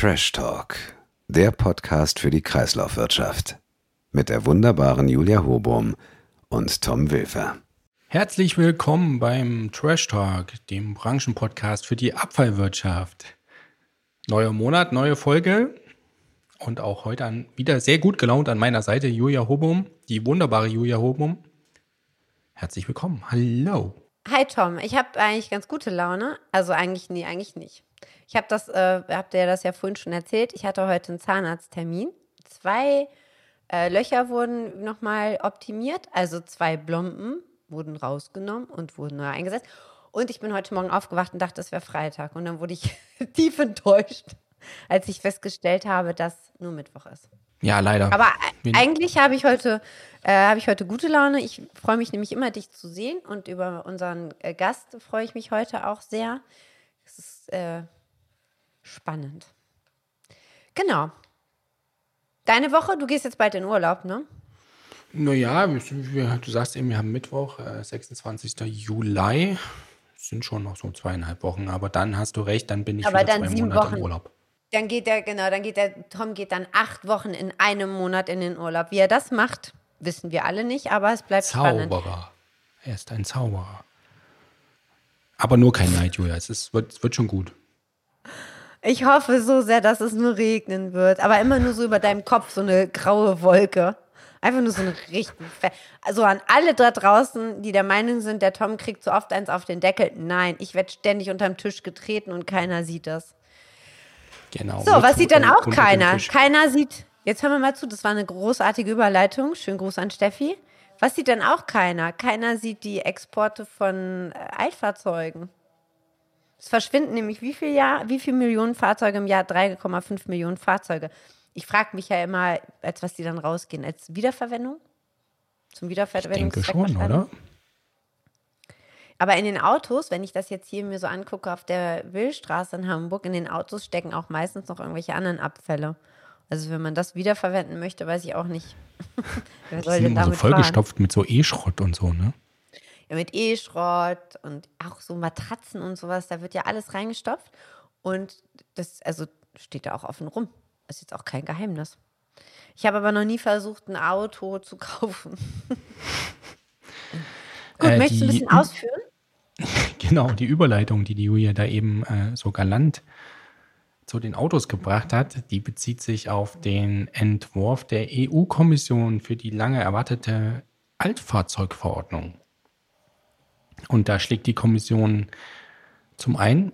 Trash Talk, der Podcast für die Kreislaufwirtschaft. Mit der wunderbaren Julia Hobum und Tom Wilfer. Herzlich willkommen beim Trash Talk, dem Branchenpodcast für die Abfallwirtschaft. Neuer Monat, neue Folge und auch heute an, wieder sehr gut gelaunt an meiner Seite Julia Hobum, die wunderbare Julia Hobum. Herzlich willkommen. Hallo. Hi Tom, ich habe eigentlich ganz gute Laune. Also eigentlich nee, eigentlich nicht. Ich habe das, äh, habt ihr das ja vorhin schon erzählt. Ich hatte heute einen Zahnarzttermin. Zwei äh, Löcher wurden nochmal optimiert, also zwei Blomben wurden rausgenommen und wurden neu eingesetzt. Und ich bin heute Morgen aufgewacht und dachte, es wäre Freitag. Und dann wurde ich tief enttäuscht, als ich festgestellt habe, dass nur Mittwoch ist. Ja, leider. Aber Wen eigentlich habe ich heute äh, habe ich heute gute Laune. Ich freue mich nämlich immer, dich zu sehen und über unseren äh, Gast freue ich mich heute auch sehr. Es ist äh, spannend. Genau. Deine Woche, du gehst jetzt bald in Urlaub, ne? Naja, du sagst eben, wir haben Mittwoch, äh, 26. Juli. Das sind schon noch so zweieinhalb Wochen, aber dann hast du recht, dann bin ich aber wieder dann zwei sieben Monate Wochen. im Urlaub. Dann geht der, genau, dann geht der, Tom geht dann acht Wochen in einem Monat in den Urlaub. Wie er das macht, wissen wir alle nicht, aber es bleibt spannend. Zauberer. Er ist ein Zauberer. Aber nur kein Neid, Julia. Es, ist, wird, es wird schon gut. Ich hoffe so sehr, dass es nur regnen wird, aber immer nur so über deinem Kopf so eine graue Wolke. Einfach nur so eine richtig. Fe also an alle da draußen, die der Meinung sind, der Tom kriegt so oft eins auf den Deckel. Nein, ich werde ständig unterm Tisch getreten und keiner sieht das. Genau. So, was sieht dann auch keiner? Keiner sieht. Jetzt hören wir mal zu, das war eine großartige Überleitung. Schönen Gruß an Steffi. Was sieht dann auch keiner? Keiner sieht die Exporte von äh, Altfahrzeugen. Es verschwinden nämlich wie viel Jahr, wie viel Millionen Fahrzeuge im Jahr? 3,5 Millionen Fahrzeuge. Ich frage mich ja immer, als was die dann rausgehen, als Wiederverwendung? Zum Ich Wiederverwendungszweck denke schon, oder? Aber in den Autos, wenn ich das jetzt hier mir so angucke auf der Willstraße in Hamburg, in den Autos stecken auch meistens noch irgendwelche anderen Abfälle. Also wenn man das wiederverwenden möchte, weiß ich auch nicht. Wer Die soll sind denn immer so damit fahren? vollgestopft mit so E-Schrott und so, ne? Ja, mit E-Schrott und auch so Matratzen und sowas, da wird ja alles reingestopft. Und das, also steht da auch offen rum. Ist jetzt auch kein Geheimnis. Ich habe aber noch nie versucht, ein Auto zu kaufen. Gut, Äh, möchtest du ein bisschen ausführen? Genau, die Überleitung, die die Julia da eben äh, so galant zu den Autos gebracht hat, die bezieht sich auf den Entwurf der EU-Kommission für die lange erwartete Altfahrzeugverordnung. Und da schlägt die Kommission zum einen,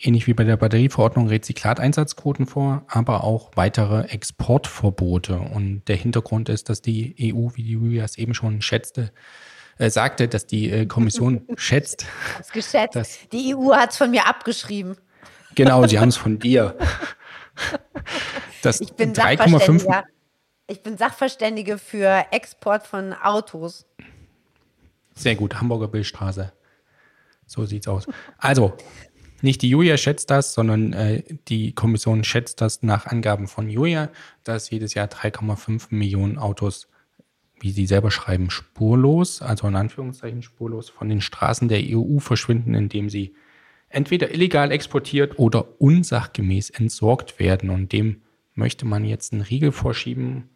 ähnlich wie bei der Batterieverordnung, Rezyklateinsatzquoten vor, aber auch weitere Exportverbote. Und der Hintergrund ist, dass die EU, wie die Julia es eben schon schätzte, äh, sagte, dass die äh, Kommission schätzt, Hab's geschätzt. Das- Die EU hat es von mir abgeschrieben. Genau, sie haben es von dir. Das Ich bin 3,5 Sachverständiger. Ich bin Sachverständige für Export von Autos. Sehr gut, Hamburger Bildstraße. So sieht's aus. Also, nicht die Julia schätzt das, sondern äh, die Kommission schätzt das nach Angaben von Julia, dass jedes Jahr 3,5 Millionen Autos, wie sie selber schreiben, spurlos, also in Anführungszeichen spurlos, von den Straßen der EU verschwinden, indem sie entweder illegal exportiert oder unsachgemäß entsorgt werden. Und dem möchte man jetzt einen Riegel vorschieben,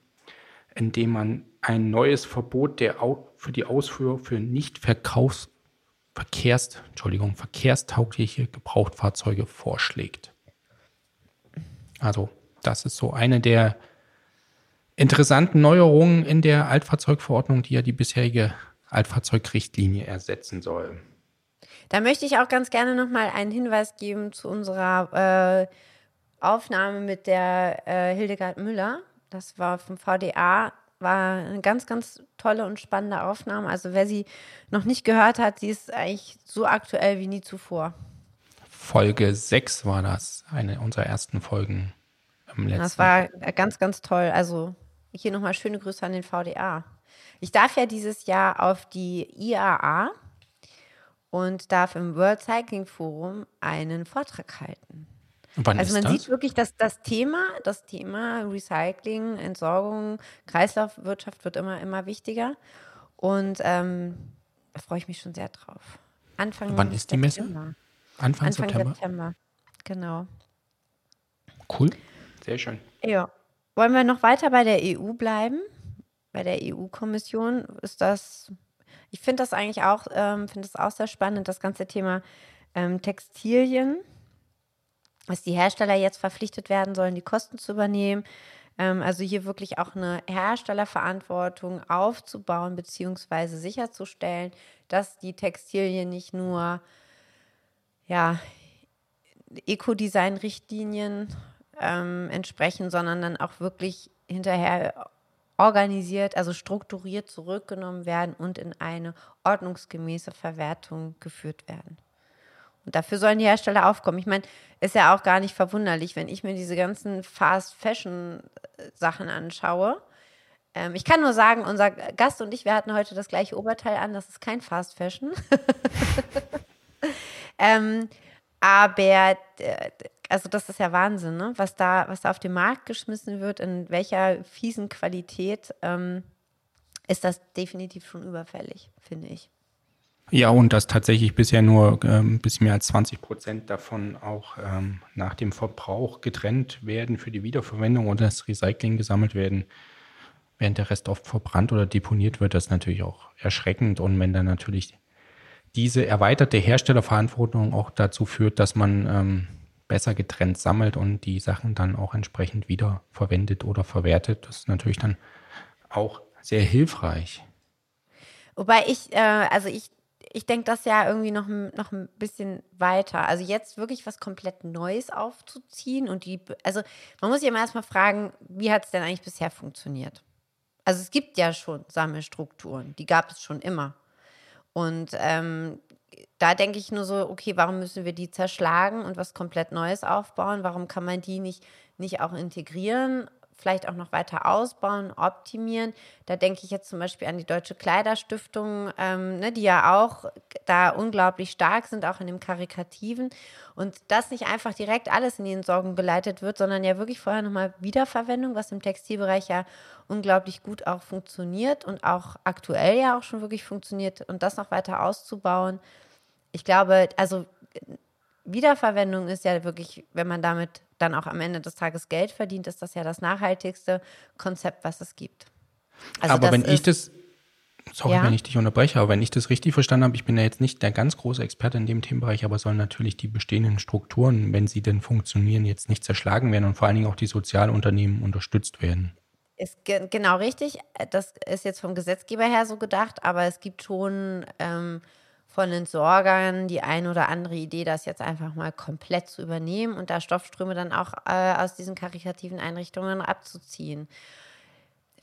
indem man ein neues Verbot der Au für die Ausfuhr für nicht verkaufs Verkehrs Entschuldigung, verkehrstaugliche Gebrauchtfahrzeuge vorschlägt. Also, das ist so eine der interessanten Neuerungen in der Altfahrzeugverordnung, die ja die bisherige Altfahrzeugrichtlinie ersetzen soll. Da möchte ich auch ganz gerne nochmal einen Hinweis geben zu unserer äh, Aufnahme mit der äh, Hildegard Müller. Das war vom VDA, war eine ganz, ganz tolle und spannende Aufnahme. Also wer sie noch nicht gehört hat, sie ist eigentlich so aktuell wie nie zuvor. Folge 6 war das, eine unserer ersten Folgen im letzten Das war ganz, ganz toll. Also hier nochmal schöne Grüße an den VDA. Ich darf ja dieses Jahr auf die IAA und darf im World Cycling Forum einen Vortrag halten. Wann Also ist man das? sieht wirklich, dass das Thema, das Thema Recycling, Entsorgung, Kreislaufwirtschaft wird immer, immer wichtiger. Und ähm, da freue ich mich schon sehr drauf. Anfang Wann ist die Messe? September. Anfang, Anfang September? September. Genau. Cool. Sehr schön. Ja. Wollen wir noch weiter bei der EU bleiben? Bei der EU-Kommission ist das, ich finde das eigentlich auch, ähm, finde es auch sehr spannend, das ganze Thema ähm, Textilien, dass die Hersteller jetzt verpflichtet werden sollen, die Kosten zu übernehmen. Ähm, also hier wirklich auch eine Herstellerverantwortung aufzubauen beziehungsweise sicherzustellen, dass die Textilien nicht nur ja, Eco-Design-Richtlinien ähm, entsprechen, sondern dann auch wirklich hinterher organisiert, also strukturiert zurückgenommen werden und in eine ordnungsgemäße Verwertung geführt werden. Und dafür sollen die Hersteller aufkommen. Ich meine, ist ja auch gar nicht verwunderlich, wenn ich mir diese ganzen Fast-Fashion-Sachen anschaue. Ähm, ich kann nur sagen, unser Gast und ich, wir hatten heute das gleiche Oberteil an, das ist kein Fast-Fashion. ähm, aber also das ist ja Wahnsinn, ne? was, da, was da auf den Markt geschmissen wird, in welcher fiesen Qualität, ähm, ist das definitiv schon überfällig, finde ich. Ja, und dass tatsächlich bisher nur ein ähm, bisschen mehr als 20 Prozent davon auch ähm, nach dem Verbrauch getrennt werden für die Wiederverwendung oder das Recycling gesammelt werden, während der Rest oft verbrannt oder deponiert wird, das ist natürlich auch erschreckend. Und wenn dann natürlich diese erweiterte Herstellerverantwortung auch dazu führt, dass man ähm, besser getrennt sammelt und die Sachen dann auch entsprechend wieder verwendet oder verwertet. Das ist natürlich dann auch sehr hilfreich. Wobei ich, äh, also ich, ich denke das ja irgendwie noch, noch ein bisschen weiter. Also jetzt wirklich was komplett Neues aufzuziehen und die, also man muss sich immer erstmal fragen, wie hat es denn eigentlich bisher funktioniert? Also es gibt ja schon Sammelstrukturen, die gab es schon immer. Und ähm, da denke ich nur so, okay, warum müssen wir die zerschlagen und was komplett Neues aufbauen? Warum kann man die nicht, nicht auch integrieren? Vielleicht auch noch weiter ausbauen, optimieren. Da denke ich jetzt zum Beispiel an die Deutsche Kleiderstiftung, ähm, ne, die ja auch da unglaublich stark sind, auch in dem Karikativen. Und dass nicht einfach direkt alles in die Entsorgung geleitet wird, sondern ja wirklich vorher nochmal Wiederverwendung, was im Textilbereich ja unglaublich gut auch funktioniert und auch aktuell ja auch schon wirklich funktioniert und das noch weiter auszubauen. Ich glaube, also Wiederverwendung ist ja wirklich, wenn man damit dann auch am Ende des Tages Geld verdient, ist das ja das nachhaltigste Konzept, was es gibt. Also aber wenn ich das, sorry, ja? wenn ich dich unterbreche, aber wenn ich das richtig verstanden habe, ich bin ja jetzt nicht der ganz große Experte in dem Themenbereich, aber sollen natürlich die bestehenden Strukturen, wenn sie denn funktionieren, jetzt nicht zerschlagen werden und vor allen Dingen auch die Sozialunternehmen unterstützt werden. Ist ge genau richtig. Das ist jetzt vom Gesetzgeber her so gedacht, aber es gibt schon ähm, von Entsorgern die ein oder andere Idee, das jetzt einfach mal komplett zu übernehmen und da Stoffströme dann auch äh, aus diesen karikativen Einrichtungen abzuziehen.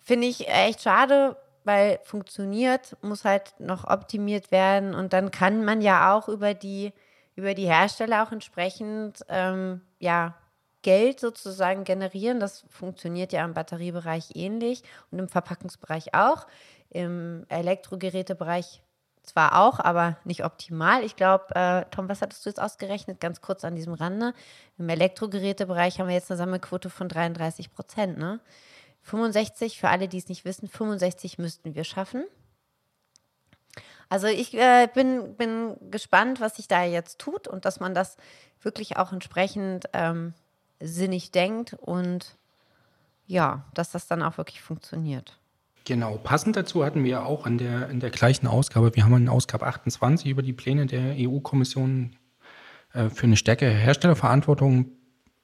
Finde ich echt schade, weil funktioniert, muss halt noch optimiert werden und dann kann man ja auch über die, über die Hersteller auch entsprechend ähm, ja, Geld sozusagen generieren. Das funktioniert ja im Batteriebereich ähnlich und im Verpackungsbereich auch. Im Elektrogerätebereich zwar auch, aber nicht optimal. Ich glaube, äh, Tom, was hattest du jetzt ausgerechnet? Ganz kurz an diesem Rande. Im Elektrogerätebereich haben wir jetzt eine Sammelquote von 33 Prozent. Ne? 65, für alle, die es nicht wissen, 65 müssten wir schaffen. Also ich äh, bin, bin gespannt, was sich da jetzt tut und dass man das wirklich auch entsprechend ähm, sinnig denkt und ja, dass das dann auch wirklich funktioniert. Genau, passend dazu hatten wir auch in der, in der gleichen Ausgabe, wir haben in Ausgabe 28 über die Pläne der EU-Kommission äh, für eine stärkere Herstellerverantwortung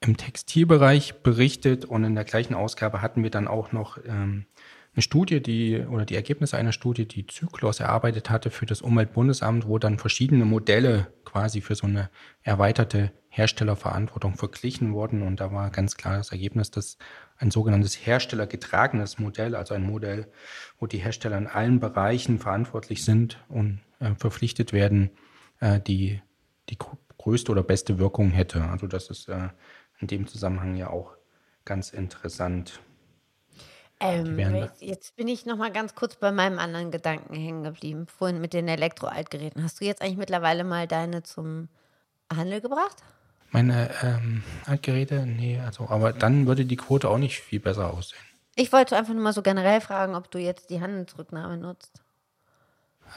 im Textilbereich berichtet. Und in der gleichen Ausgabe hatten wir dann auch noch ähm, eine Studie, die oder die Ergebnisse einer Studie, die Zyklus erarbeitet hatte für das Umweltbundesamt, wo dann verschiedene Modelle quasi für so eine erweiterte Herstellerverantwortung verglichen wurden und da war ganz klar das Ergebnis, dass ein sogenanntes herstellergetragenes Modell, also ein Modell, wo die Hersteller in allen Bereichen verantwortlich sind und äh, verpflichtet werden, äh, die die größte oder beste Wirkung hätte. Also das ist äh, in dem Zusammenhang ja auch ganz interessant. Ähm, jetzt bin ich noch mal ganz kurz bei meinem anderen Gedanken hängen geblieben, vorhin mit den Elektroaltgeräten. Hast du jetzt eigentlich mittlerweile mal deine zum Handel gebracht? Meine ähm, Altgeräte? Nee, also, aber dann würde die Quote auch nicht viel besser aussehen. Ich wollte einfach nur mal so generell fragen, ob du jetzt die Handelsrücknahme nutzt.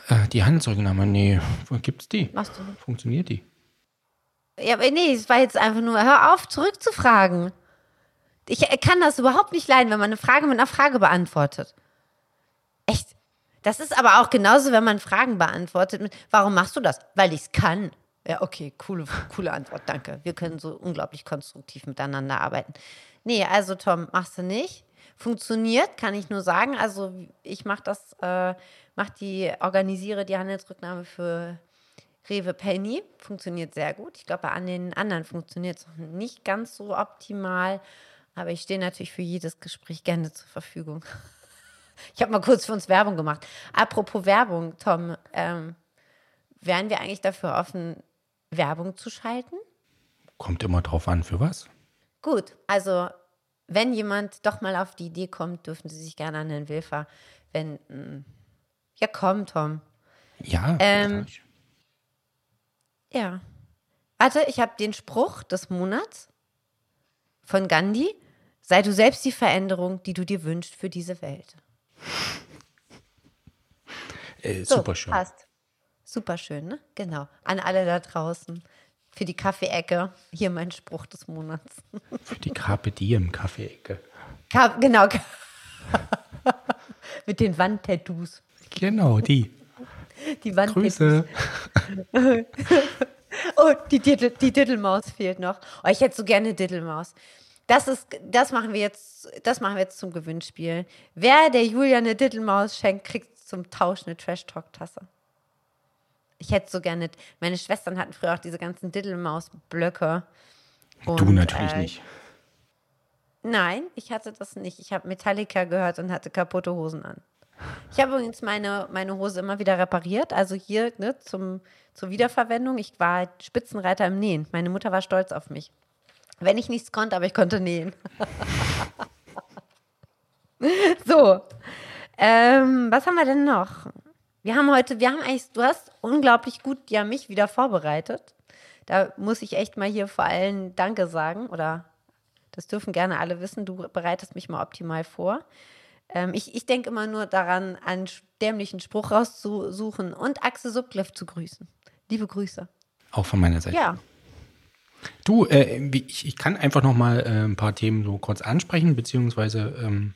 Äh, die Handelsrücknahme, nee, gibt's die? Machst du Funktioniert die? Ja, aber nee, es war jetzt einfach nur, hör auf, zurückzufragen. Ich kann das überhaupt nicht leiden, wenn man eine Frage mit einer Frage beantwortet. Echt. Das ist aber auch genauso, wenn man Fragen beantwortet mit, warum machst du das? Weil ich es kann. Ja, okay, coole, coole Antwort, danke. Wir können so unglaublich konstruktiv miteinander arbeiten. Nee, also Tom, machst du nicht. Funktioniert, kann ich nur sagen. Also ich mache das, äh, mach die, organisiere die Handelsrücknahme für Rewe Penny. Funktioniert sehr gut. Ich glaube, an den anderen funktioniert es nicht ganz so optimal. Aber ich stehe natürlich für jedes Gespräch gerne zur Verfügung. Ich habe mal kurz für uns Werbung gemacht. Apropos Werbung, Tom, ähm, wären wir eigentlich dafür offen, Werbung zu schalten? Kommt immer drauf an, für was? Gut, also wenn jemand doch mal auf die Idee kommt, dürfen Sie sich gerne an Herrn Wilfer wenden. Ja, komm, Tom. Ja, ähm, ja. Warte, ich habe den Spruch des Monats von Gandhi. Sei du selbst die Veränderung, die du dir wünschst für diese Welt. Äh, so, super schön. Passt. Super schön, ne? Genau. An alle da draußen. Für die Kaffeeecke. Hier mein Spruch des Monats. Für die Carpe Diem Kaffeeecke. Ka genau. Mit den Wandtattoos. Genau, die. Die Wandtattoos. Grüße. oh, die, Diddle, die Diddlemaus fehlt noch. Oh, ich hätte so gerne Diddlemaus. Das ist, das machen wir jetzt, das machen wir jetzt zum Gewinnspiel. Wer der Julia eine Diddlemaus schenkt, kriegt zum Tausch eine Trash Talk Tasse. Ich hätte so gerne, meine Schwestern hatten früher auch diese ganzen Diddlemaus-Blöcke. Du natürlich äh, nicht. Nein, ich hatte das nicht. Ich habe Metallica gehört und hatte kaputte Hosen an. Ich habe übrigens meine, meine Hose immer wieder repariert. Also hier ne, zum, zur Wiederverwendung. Ich war Spitzenreiter im Nähen. Meine Mutter war stolz auf mich. Wenn ich nichts konnte, aber ich konnte nähen. so. Ähm, was haben wir denn noch? Wir haben heute, wir haben eigentlich, du hast unglaublich gut ja mich wieder vorbereitet. Da muss ich echt mal hier vor allem Danke sagen oder das dürfen gerne alle wissen. Du bereitest mich mal optimal vor. Ähm, ich ich denke immer nur daran, einen dämlichen Spruch rauszusuchen und Axel Subkleff zu grüßen. Liebe Grüße. Auch von meiner Seite. Ja. Du, äh, ich, ich, kann einfach noch mal äh, ein paar Themen so kurz ansprechen, beziehungsweise ähm,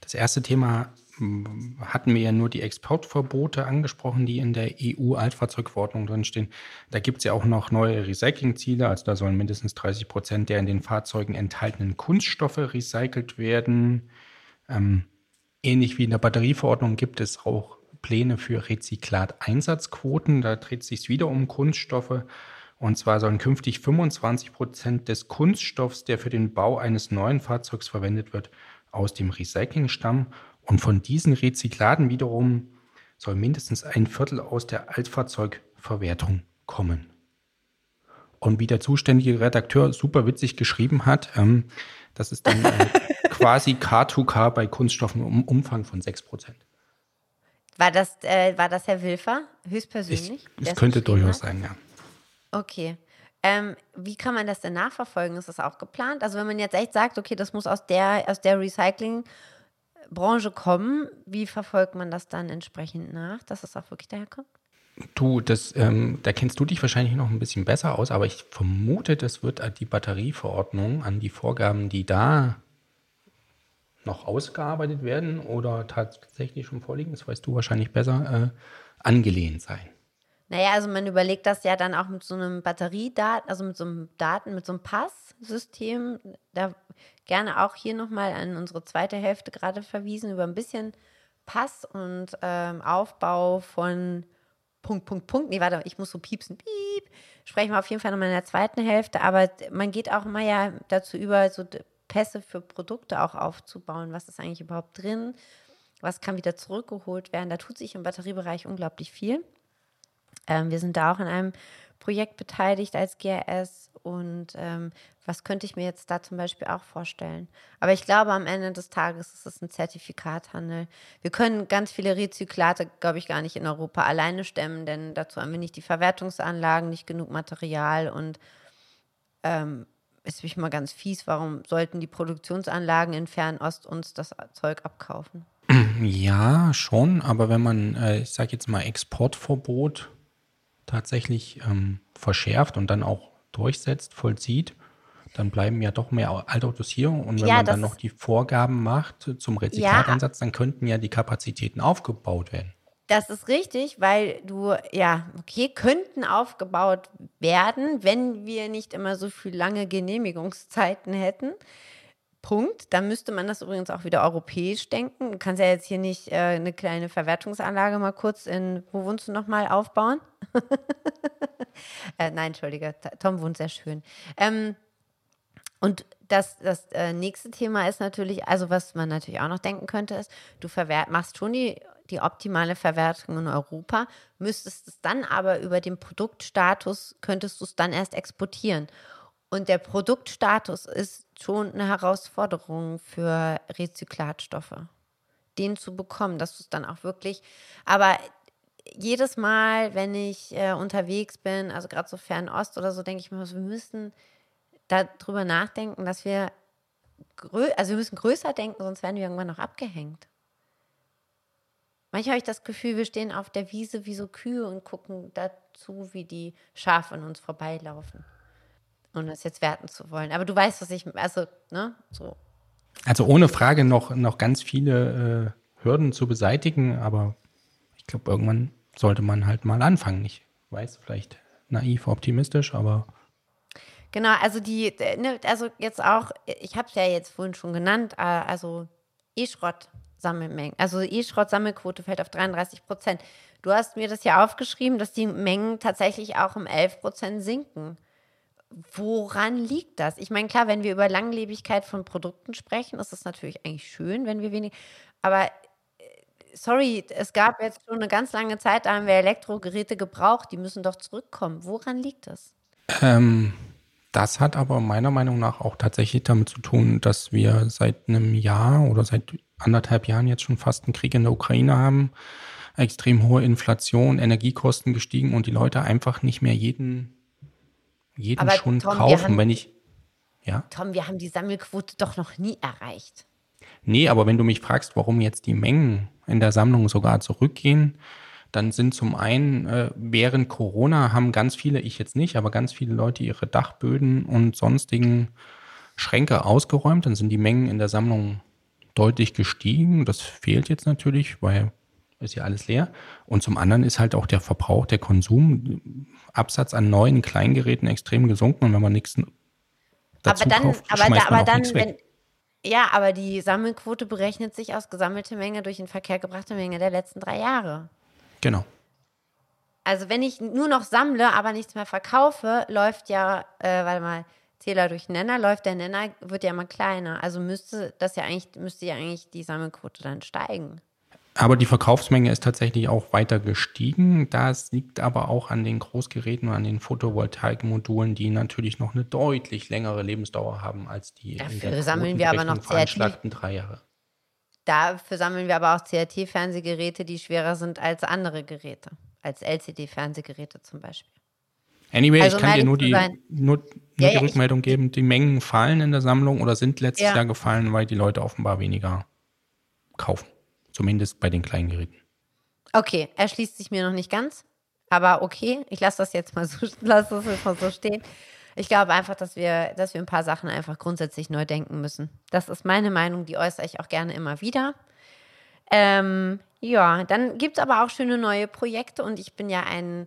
das erste Thema hatten wir ja nur die Exportverbote angesprochen, die in der EU-Altfahrzeugverordnung drinstehen. Da gibt es ja auch noch neue Recyclingziele, also da sollen mindestens 30 Prozent der in den Fahrzeugen enthaltenen Kunststoffe recycelt werden. Ähm, ähnlich wie in der Batterieverordnung gibt es auch Pläne für Rezyklateinsatzquoten. Da dreht es sich wieder um Kunststoffe. Und zwar sollen künftig 25 Prozent des Kunststoffs, der für den Bau eines neuen Fahrzeugs verwendet wird, aus dem Recycling stammen. Und von diesen Rezyklaten wiederum soll mindestens ein Viertel aus der Altfahrzeugverwertung kommen. Und wie der zuständige Redakteur super witzig geschrieben hat, ähm, das ist dann äh, quasi K2K bei Kunststoffen im Umfang von 6%. War das, äh, war das Herr Wilfer höchstpersönlich? Es könnte durchaus hat? sein, ja. Okay. Ähm, wie kann man das denn nachverfolgen? Ist das auch geplant? Also wenn man jetzt echt sagt, okay, das muss aus der, aus der Recycling- Branche kommen, wie verfolgt man das dann entsprechend nach, dass es auch wirklich daherkommt? Du, das, ähm, da kennst du dich wahrscheinlich noch ein bisschen besser aus, aber ich vermute, das wird die Batterieverordnung an die Vorgaben, die da noch ausgearbeitet werden oder tatsächlich schon vorliegen, das weißt du wahrscheinlich besser, äh, angelehnt sein. Naja, also man überlegt das ja dann auch mit so einem Batteriedaten, also mit so einem Daten, mit so einem Passsystem. Da gerne auch hier nochmal an unsere zweite Hälfte gerade verwiesen, über ein bisschen Pass und ähm, Aufbau von Punkt, Punkt, Punkt. Nee, warte, ich muss so piepsen, piep. Sprechen wir auf jeden Fall nochmal in der zweiten Hälfte. Aber man geht auch immer ja dazu über, so Pässe für Produkte auch aufzubauen. Was ist eigentlich überhaupt drin? Was kann wieder zurückgeholt werden? Da tut sich im Batteriebereich unglaublich viel. Ähm, wir sind da auch in einem Projekt beteiligt als GRS und ähm, was könnte ich mir jetzt da zum Beispiel auch vorstellen? Aber ich glaube, am Ende des Tages ist es ein Zertifikathandel. Wir können ganz viele Rezyklate, glaube ich, gar nicht in Europa alleine stemmen, denn dazu haben wir nicht die Verwertungsanlagen, nicht genug Material und ähm, ist mich mal ganz fies, warum sollten die Produktionsanlagen in Fernost uns das Zeug abkaufen? Ja, schon, aber wenn man, äh, ich sage jetzt mal, Exportverbot tatsächlich ähm, verschärft und dann auch durchsetzt, vollzieht, dann bleiben ja doch mehr Altautos hier. Und wenn ja, man dann noch die Vorgaben macht zum Rezyklatansatz, ja, dann könnten ja die Kapazitäten aufgebaut werden. Das ist richtig, weil du, ja, okay, könnten aufgebaut werden, wenn wir nicht immer so viel lange Genehmigungszeiten hätten. Punkt. Da müsste man das übrigens auch wieder europäisch denken. Du kannst ja jetzt hier nicht äh, eine kleine Verwertungsanlage mal kurz in, wo wohnst du nochmal, aufbauen? äh, nein, Entschuldige, Tom wohnt sehr schön. Ähm, und das, das äh, nächste Thema ist natürlich, also was man natürlich auch noch denken könnte, ist, du machst schon die, die optimale Verwertung in Europa, müsstest es dann aber über den Produktstatus, könntest du es dann erst exportieren. Und der Produktstatus ist schon eine Herausforderung für Rezyklatstoffe, den zu bekommen, dass du es dann auch wirklich, aber jedes Mal, wenn ich äh, unterwegs bin, also gerade so Fernost oder so, denke ich mir, wir müssen darüber nachdenken, dass wir, also wir müssen größer denken, sonst werden wir irgendwann noch abgehängt. Manchmal habe ich das Gefühl, wir stehen auf der Wiese wie so Kühe und gucken dazu, wie die Schafe an uns vorbeilaufen ohne es jetzt werten zu wollen. Aber du weißt, was ich, also, ne, so. Also ohne Frage noch, noch ganz viele äh, Hürden zu beseitigen, aber ich glaube, irgendwann sollte man halt mal anfangen. Ich weiß, vielleicht naiv, optimistisch, aber. Genau, also die, ne, also jetzt auch, ich habe es ja jetzt vorhin schon genannt, äh, also E-Schrott. Sammelmengen. Also E-Schrott-Sammelquote fällt auf 33 Prozent. Du hast mir das ja aufgeschrieben, dass die Mengen tatsächlich auch um 11 Prozent sinken. Woran liegt das? Ich meine, klar, wenn wir über Langlebigkeit von Produkten sprechen, ist es natürlich eigentlich schön, wenn wir wenig. Aber äh, sorry, es gab jetzt schon eine ganz lange Zeit, da haben wir Elektrogeräte gebraucht, die müssen doch zurückkommen. Woran liegt das? Ähm, das hat aber meiner Meinung nach auch tatsächlich damit zu tun, dass wir seit einem Jahr oder seit anderthalb Jahren jetzt schon fast einen Krieg in der Ukraine haben. Extrem hohe Inflation, Energiekosten gestiegen und die Leute einfach nicht mehr jeden jeden Aber Schund Tom, kaufen, haben, wenn ich. Ja? Tom, wir haben die Sammelquote doch noch nie erreicht. Nee, aber wenn du mich fragst, warum jetzt die Mengen in der Sammlung sogar zurückgehen, dann sind zum einen äh, während Corona haben ganz viele, ich jetzt nicht, aber ganz viele Leute ihre Dachböden und sonstigen Schränke ausgeräumt. Dann sind die Mengen in der Sammlung deutlich gestiegen. Das fehlt jetzt natürlich, weil ist ja alles leer. Und zum anderen ist halt auch der Verbrauch, der Konsum, Absatz an neuen Kleingeräten extrem gesunken. Und wenn man nichts dazu aber dann, kauft, aber da, aber dann, wenn, ja, aber die Sammelquote berechnet sich aus gesammelte Menge durch den Verkehr gebrachte Menge der letzten drei Jahre. Genau. Also wenn ich nur noch sammle, aber nichts mehr verkaufe, läuft ja, äh, warte mal, Zähler durch Nenner, läuft der Nenner, wird ja immer kleiner. Also müsste das ja eigentlich, müsste ja eigentlich die Sammelquote dann steigen. Aber die Verkaufsmenge ist tatsächlich auch weiter gestiegen. Das liegt aber auch an den Großgeräten und an den Photovoltaikmodulen, die natürlich noch eine deutlich längere Lebensdauer haben als die Dafür sammeln wir aber noch CRT. drei Jahre. Dafür sammeln wir aber auch CRT-Fernsehgeräte, die schwerer sind als andere Geräte, als LCD-Fernsehgeräte zum Beispiel. Anyway, also, ich kann dir nur die, nur, nur ja, die Rückmeldung geben, die Mengen fallen in der Sammlung oder sind letztes ja. Jahr gefallen, weil die Leute offenbar weniger kaufen. Zumindest bei den kleinen Geräten. Okay, erschließt sich mir noch nicht ganz. Aber okay, ich lasse das jetzt mal so, lass das jetzt mal so stehen. Ich glaube einfach, dass wir, dass wir ein paar Sachen einfach grundsätzlich neu denken müssen. Das ist meine Meinung, die äußere ich auch gerne immer wieder. Ähm, ja, dann gibt es aber auch schöne neue Projekte und ich bin ja ein,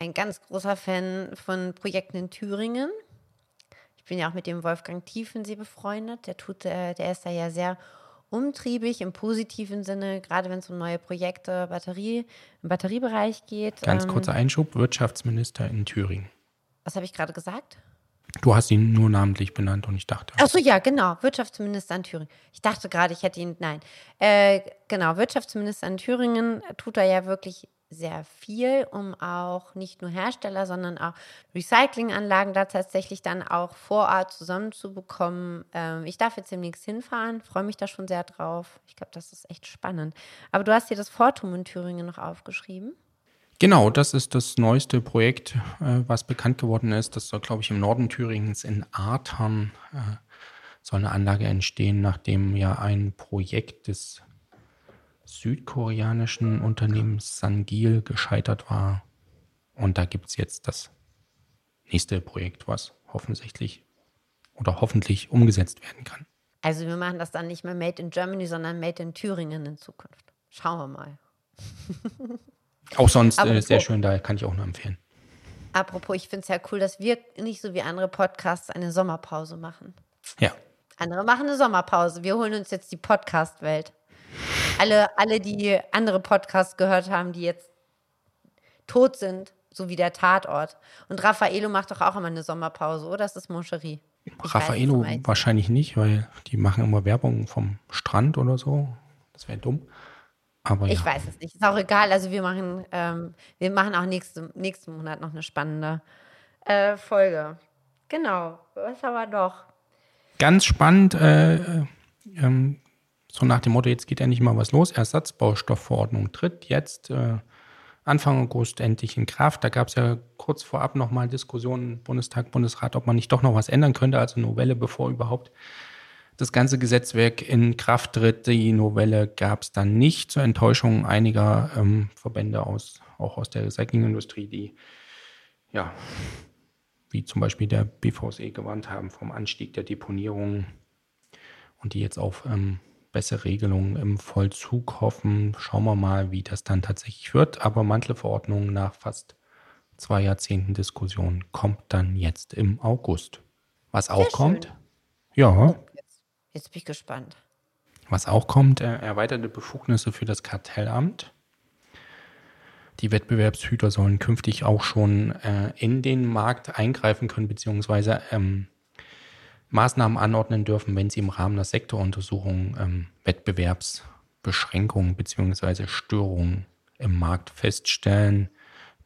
ein ganz großer Fan von Projekten in Thüringen. Ich bin ja auch mit dem Wolfgang Tiefensee befreundet. Der tut, äh, der ist da ja sehr umtriebig im positiven Sinne, gerade wenn es um neue Projekte Batterie, im Batteriebereich geht. Ganz ähm, kurzer Einschub, Wirtschaftsminister in Thüringen. Was habe ich gerade gesagt? Du hast ihn nur namentlich benannt und ich dachte. Ach so, ja, genau. Wirtschaftsminister in Thüringen. Ich dachte gerade, ich hätte ihn. Nein. Äh, genau, Wirtschaftsminister in Thüringen tut er ja wirklich sehr viel, um auch nicht nur Hersteller, sondern auch Recyclinganlagen da tatsächlich dann auch vor Ort zusammenzubekommen. Ähm, ich darf jetzt demnächst hinfahren, freue mich da schon sehr drauf. Ich glaube, das ist echt spannend. Aber du hast dir das Fortum in Thüringen noch aufgeschrieben. Genau, das ist das neueste Projekt, äh, was bekannt geworden ist. Das soll, glaube ich, im Norden Thüringens in Artern äh, soll eine Anlage entstehen, nachdem ja ein Projekt des südkoreanischen Unternehmens Sangil gescheitert war. Und da gibt es jetzt das nächste Projekt, was offensichtlich oder hoffentlich umgesetzt werden kann. Also wir machen das dann nicht mehr Made in Germany, sondern Made in Thüringen in Zukunft. Schauen wir mal. auch sonst äh, sehr schön, da kann ich auch nur empfehlen. Apropos, ich finde es ja cool, dass wir nicht so wie andere Podcasts eine Sommerpause machen. Ja. Andere machen eine Sommerpause. Wir holen uns jetzt die Podcast-Welt. Alle, alle, die andere Podcasts gehört haben, die jetzt tot sind, so wie der Tatort. Und Raffaello macht doch auch immer eine Sommerpause, oder? Das ist Moncherie. Raffaello wahrscheinlich nicht, weil die machen immer Werbung vom Strand oder so. Das wäre dumm. Aber ich ja. weiß es nicht. Ist auch egal. Also wir machen, ähm, wir machen auch nächste, nächsten Monat noch eine spannende äh, Folge. Genau. Was aber doch? Ganz spannend, äh, äh, ähm, so nach dem Motto, jetzt geht ja nicht mal was los. Ersatzbaustoffverordnung tritt jetzt äh, Anfang August endlich in Kraft. Da gab es ja kurz vorab nochmal Diskussionen Bundestag, Bundesrat, ob man nicht doch noch was ändern könnte, also Novelle, bevor überhaupt das ganze Gesetzwerk in Kraft tritt. Die Novelle gab es dann nicht zur Enttäuschung einiger ähm, Verbände aus, auch aus der Recyclingindustrie, die ja, wie zum Beispiel der BVSE gewarnt haben vom Anstieg der Deponierung und die jetzt auf ähm, bessere Regelungen im Vollzug hoffen. Schauen wir mal, wie das dann tatsächlich wird. Aber Mantelverordnung nach fast zwei Jahrzehnten Diskussion kommt dann jetzt im August. Was auch Sehr kommt, schön. ja. Jetzt, jetzt, bin ich gespannt. Was auch kommt, äh, erweiterte Befugnisse für das Kartellamt. Die Wettbewerbshüter sollen künftig auch schon äh, in den Markt eingreifen können, beziehungsweise ähm, Maßnahmen anordnen dürfen, wenn sie im Rahmen der Sektoruntersuchung ähm, Wettbewerbsbeschränkungen bzw. Störungen im Markt feststellen,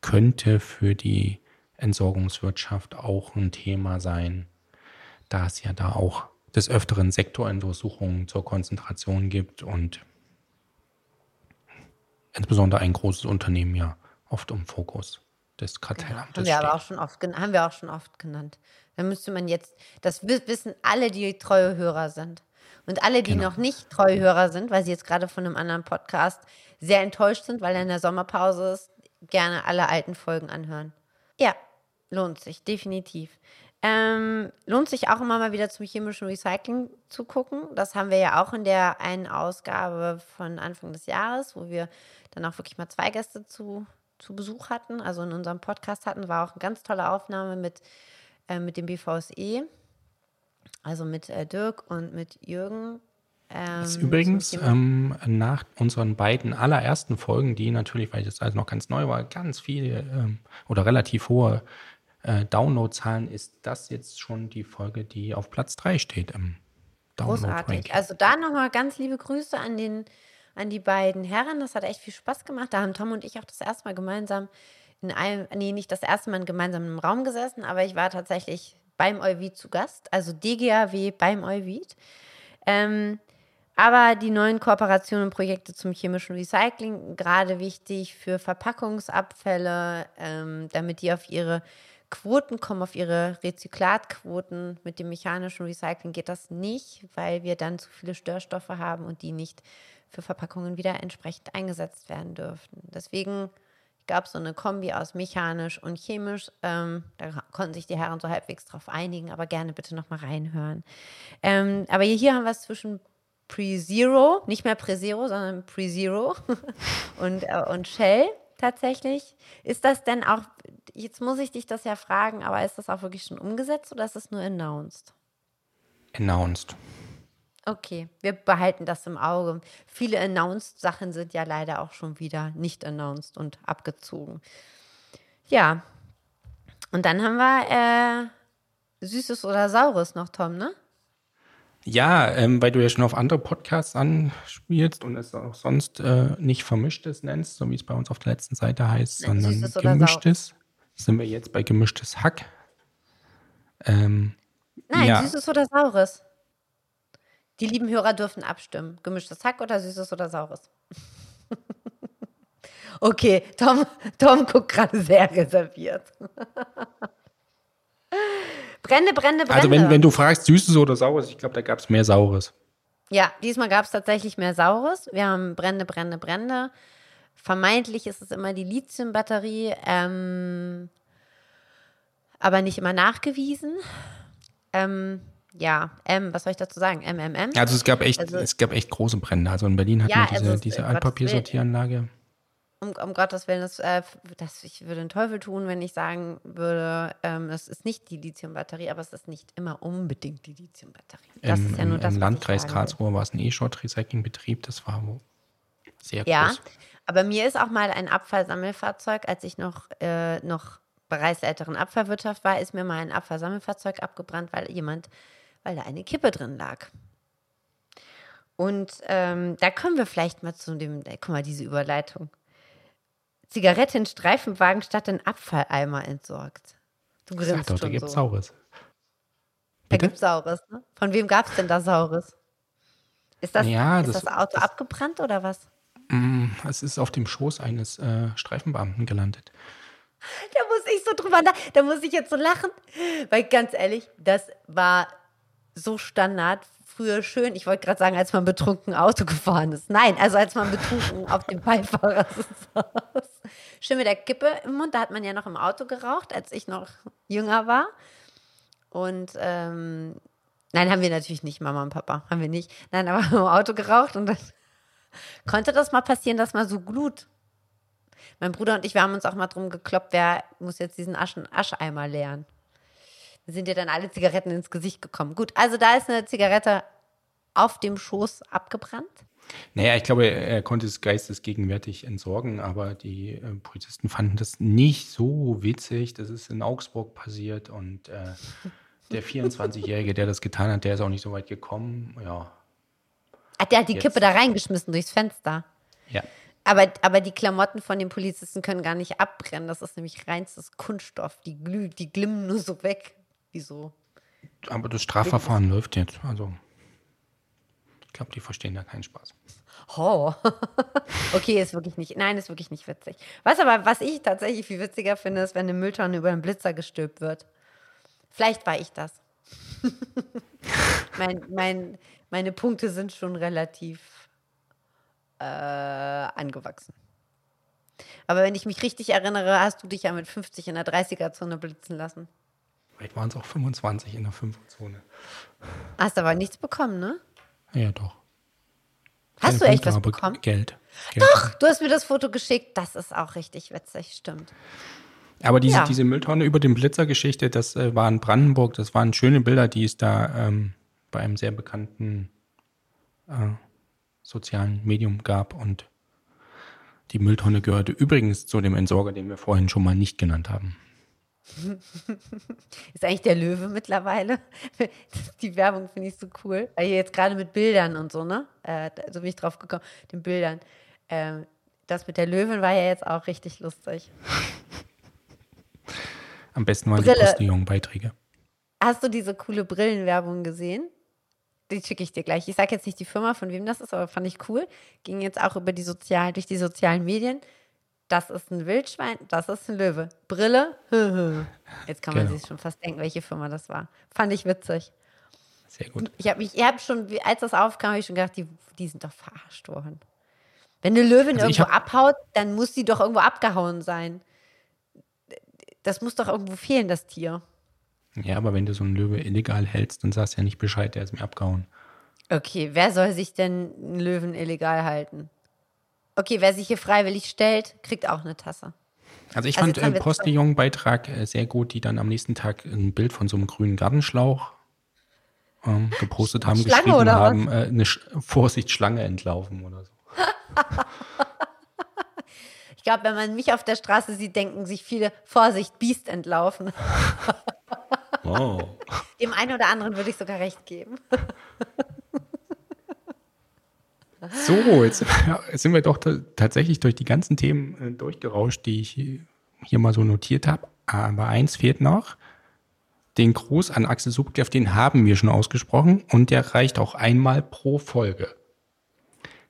könnte für die Entsorgungswirtschaft auch ein Thema sein, da es ja da auch des Öfteren Sektoruntersuchungen zur Konzentration gibt und insbesondere ein großes Unternehmen ja oft im Fokus des Kartellamtes genau. haben wir aber auch schon oft haben wir auch schon oft genannt. Da müsste man jetzt, das wissen alle, die treue Hörer sind. Und alle, die genau. noch nicht treue Hörer sind, weil sie jetzt gerade von einem anderen Podcast sehr enttäuscht sind, weil er in der Sommerpause ist, gerne alle alten Folgen anhören. Ja, lohnt sich, definitiv. Ähm, lohnt sich auch immer mal wieder zum chemischen Recycling zu gucken. Das haben wir ja auch in der einen Ausgabe von Anfang des Jahres, wo wir dann auch wirklich mal zwei Gäste zu, zu Besuch hatten, also in unserem Podcast hatten, war auch eine ganz tolle Aufnahme mit äh, mit dem BVSE, also mit äh, Dirk und mit Jürgen. Ähm, ist übrigens ähm, nach unseren beiden allerersten Folgen, die natürlich, weil das also noch ganz neu war, ganz viele ähm, oder relativ hohe äh, Downloadzahlen, ist das jetzt schon die Folge, die auf Platz 3 steht im Großartig. Also da nochmal ganz liebe Grüße an, den, an die beiden Herren. Das hat echt viel Spaß gemacht. Da haben Tom und ich auch das erste Mal gemeinsam in einem, nee, nicht das erste Mal gemeinsam im Raum gesessen, aber ich war tatsächlich beim Euvid zu Gast, also DGAW beim Euvid. Ähm, aber die neuen Kooperationen und Projekte zum chemischen Recycling, gerade wichtig für Verpackungsabfälle, ähm, damit die auf ihre Quoten kommen, auf ihre Rezyklatquoten. Mit dem mechanischen Recycling geht das nicht, weil wir dann zu viele Störstoffe haben und die nicht für Verpackungen wieder entsprechend eingesetzt werden dürften. Deswegen gab es so eine Kombi aus mechanisch und chemisch. Ähm, da konnten sich die Herren so halbwegs drauf einigen, aber gerne bitte nochmal reinhören. Ähm, aber hier haben wir es zwischen Pre-Zero, nicht mehr Pre-Zero, sondern Pre-Zero und, äh, und Shell tatsächlich. Ist das denn auch, jetzt muss ich dich das ja fragen, aber ist das auch wirklich schon umgesetzt oder ist es nur announced? Announced. Okay, wir behalten das im Auge. Viele Announced-Sachen sind ja leider auch schon wieder nicht announced und abgezogen. Ja, und dann haben wir äh, Süßes oder Saures noch, Tom, ne? Ja, ähm, weil du ja schon auf andere Podcasts anspielst und es auch sonst äh, nicht vermischtes nennst, so wie es bei uns auf der letzten Seite heißt, Nein, sondern gemischtes. Sind wir jetzt bei gemischtes Hack? Ähm, Nein, ja. süßes oder saures. Die lieben Hörer dürfen abstimmen. Gemischtes Hack oder süßes oder saures? okay, Tom, Tom guckt gerade sehr reserviert. Brände, Brände, Brände. Also wenn, wenn du fragst, süßes oder saures, ich glaube, da gab es mehr saures. Ja, diesmal gab es tatsächlich mehr saures. Wir haben Brände, Brände, Brände. Vermeintlich ist es immer die Lithium-Batterie, ähm, aber nicht immer nachgewiesen. Ähm, ja, M, was soll ich dazu sagen? MMM? Also es gab echt, Also- es gab echt große Brände. Also in Berlin hatten Ja, wir diese, also es- diese um Altpapiersortieranlage. Um, um Gottes Willen, das, äh, das, ich würde den Teufel tun, wenn ich sagen würde, ähm, es ist nicht die Lithium-Batterie, aber es ist nicht immer unbedingt die Lithium-Batterie. Das Im, ist ja nur im, das, Im Landkreis. Karlsruhe war es ein E-Shot-Recycling-Betrieb. Das war wo sehr Ja, groß. aber mir ist auch mal ein Abfallsammelfahrzeug, als ich noch, äh, noch bereichsleiterin Abfallwirtschaft war, ist mir mal ein Abfallsammelfahrzeug abgebrannt, weil jemand, weil da eine Kippe drin lag. Und ähm, da kommen wir vielleicht mal zu dem, äh, guck mal, diese Überleitung. Zigarette in Streifenwagen statt in Abfalleimer entsorgt. Du Sag grinst doch, da schon gibt es so. Saures. Da Bitte? gibt es Saures, ne? Von wem gab es denn da Saures? Ist das, Ja, ist das- das, Auto abgebrannt oder was? Mm, Es ist auf dem Schoß eines äh, Streifenbeamten gelandet. Da muss ich so drüber nach, da muss ich jetzt so lachen, weil ganz ehrlich, das war so Standard früher schön. Ich wollte gerade sagen, als man betrunken Auto gefahren ist. Nein, also als man betrunken auf dem Beifahrersitz saß. Schön mit der Kippe im Mund, da hat man ja noch im Auto geraucht, als ich noch jünger war. Und ähm, nein, haben wir natürlich nicht, Mama und Papa, haben wir nicht. Nein, aber im Auto geraucht und dann konnte das mal passieren, dass mal so Glut mein Bruder und ich, wir haben uns auch mal drum gekloppt, wer muss jetzt diesen Aschen, Ascheimer leeren. Sind ja dann alle Zigaretten ins Gesicht gekommen. Gut, also da ist eine Zigarette auf dem Schoß abgebrannt. Naja, ich glaube, er konnte es geistesgegenwärtig entsorgen, aber die äh, Polizisten fanden das nicht so witzig. Das ist in Augsburg passiert und äh, der 24-Jährige, der das getan hat, der ist auch nicht so weit gekommen. Ja, Ach, der hat die Jetzt. Kippe da reingeschmissen durchs Fenster. ja. Aber, aber die Klamotten von den Polizisten können gar nicht abbrennen. Das ist nämlich reinstes Kunststoff. Die glüht, die glimmen nur so weg. Wieso? Aber das Strafverfahren läuft jetzt. Also, ich glaube, die verstehen da keinen Spaß. Oh. okay, ist wirklich nicht. Nein, ist wirklich nicht witzig. Was aber, was ich tatsächlich viel witziger finde, ist, wenn eine Mülltonne über einen Blitzer gestülpt wird. Vielleicht war ich das. mein, mein, meine Punkte sind schon relativ äh, angewachsen. Aber wenn ich mich richtig erinnere, hast du dich ja mit 50 in der 30er-Zone blitzen lassen. Vielleicht waren es auch 25 in der 5er-Zone. Hast aber nichts bekommen, ne? Ja, doch. Hast Keine du echt was bekommen? Geld. Geld. Doch, du hast mir das Foto geschickt. Das ist auch richtig witzig, stimmt. Aber diese, Ja. diese Mülltonne über den Blitzer-Geschichte, das äh, war in Brandenburg, das waren schöne Bilder, die es da ähm, bei einem sehr bekannten äh, sozialen Medium gab. Und die Mülltonne gehörte übrigens zu dem Entsorger, den wir vorhin schon mal nicht genannt haben. Ist eigentlich der Löwe mittlerweile. Die Werbung finde ich so cool. Weil jetzt gerade mit Bildern und so, ne? Äh, so bin ich drauf gekommen, den Bildern. Ähm, das mit der Löwin war ja jetzt auch richtig lustig. Am besten waren die Brille. Postillon-Beiträge. Hast du diese coole Brillenwerbung gesehen? Die schicke ich dir gleich. Ich sage jetzt nicht die Firma, von wem das ist, aber fand ich cool. Ging jetzt auch über die sozial, durch die sozialen Medien. Das ist ein Wildschwein, das ist ein Löwe. Brille, jetzt kann man Genau. sich schon fast denken, welche Firma das war. Fand ich witzig. Sehr gut. Ich habe mich, ich habe schon, als das aufkam, habe ich schon gedacht, die, die sind doch verarscht worden. Wenn eine Löwin Also irgendwo hab- abhaut, dann muss die doch irgendwo abgehauen sein. Das muss doch irgendwo fehlen, das Tier. Ja, aber wenn du so einen Löwe illegal hältst, dann sagst du ja nicht Bescheid, der ist mir abgehauen. Okay, wer soll sich denn einen Löwen illegal halten? Okay, wer sich hier freiwillig stellt, kriegt auch eine Tasse. Also ich Also fand haben äh, Postillon-Beitrag äh, sehr gut, die dann am nächsten Tag ein Bild von so einem grünen Gartenschlauch ähm, gepostet haben, Schlange geschrieben oder was? haben, äh, eine Sch Vorsicht, Schlange entlaufen oder so. Ich glaube, wenn man mich auf der Straße sieht, denken sich viele, Vorsicht, Biest entlaufen. Oh. Dem einen oder anderen würde ich sogar recht geben. So, jetzt sind wir doch ta- tatsächlich durch die ganzen Themen äh, durchgerauscht, die ich hier, mal so notiert habe. Aber eins fehlt noch. Den Gruß an Axel Subklev, den haben wir schon ausgesprochen und der reicht auch einmal pro Folge.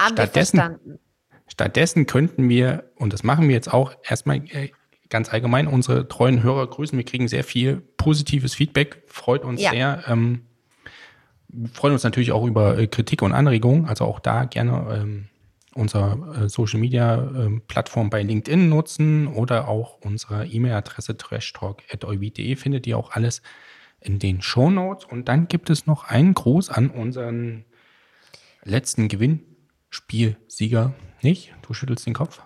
Haben Stattdessen- wir verstanden. Stattdessen könnten wir, und das machen wir jetzt auch, erstmal äh, ganz allgemein unsere treuen Hörer grüßen. Wir kriegen sehr viel positives Feedback, freut uns Ja. sehr. Ähm, freuen uns natürlich auch über äh, Kritik und Anregungen, also auch da gerne ähm, unser äh, Social Media ähm, Plattform bei LinkedIn nutzen oder auch unsere E-Mail-Adresse trashtalk.euvid.de findet ihr auch alles. in den Shownotes. Und dann gibt es noch einen Gruß an unseren letzten Gewinnspielsieger. Nicht? Du schüttelst den Kopf.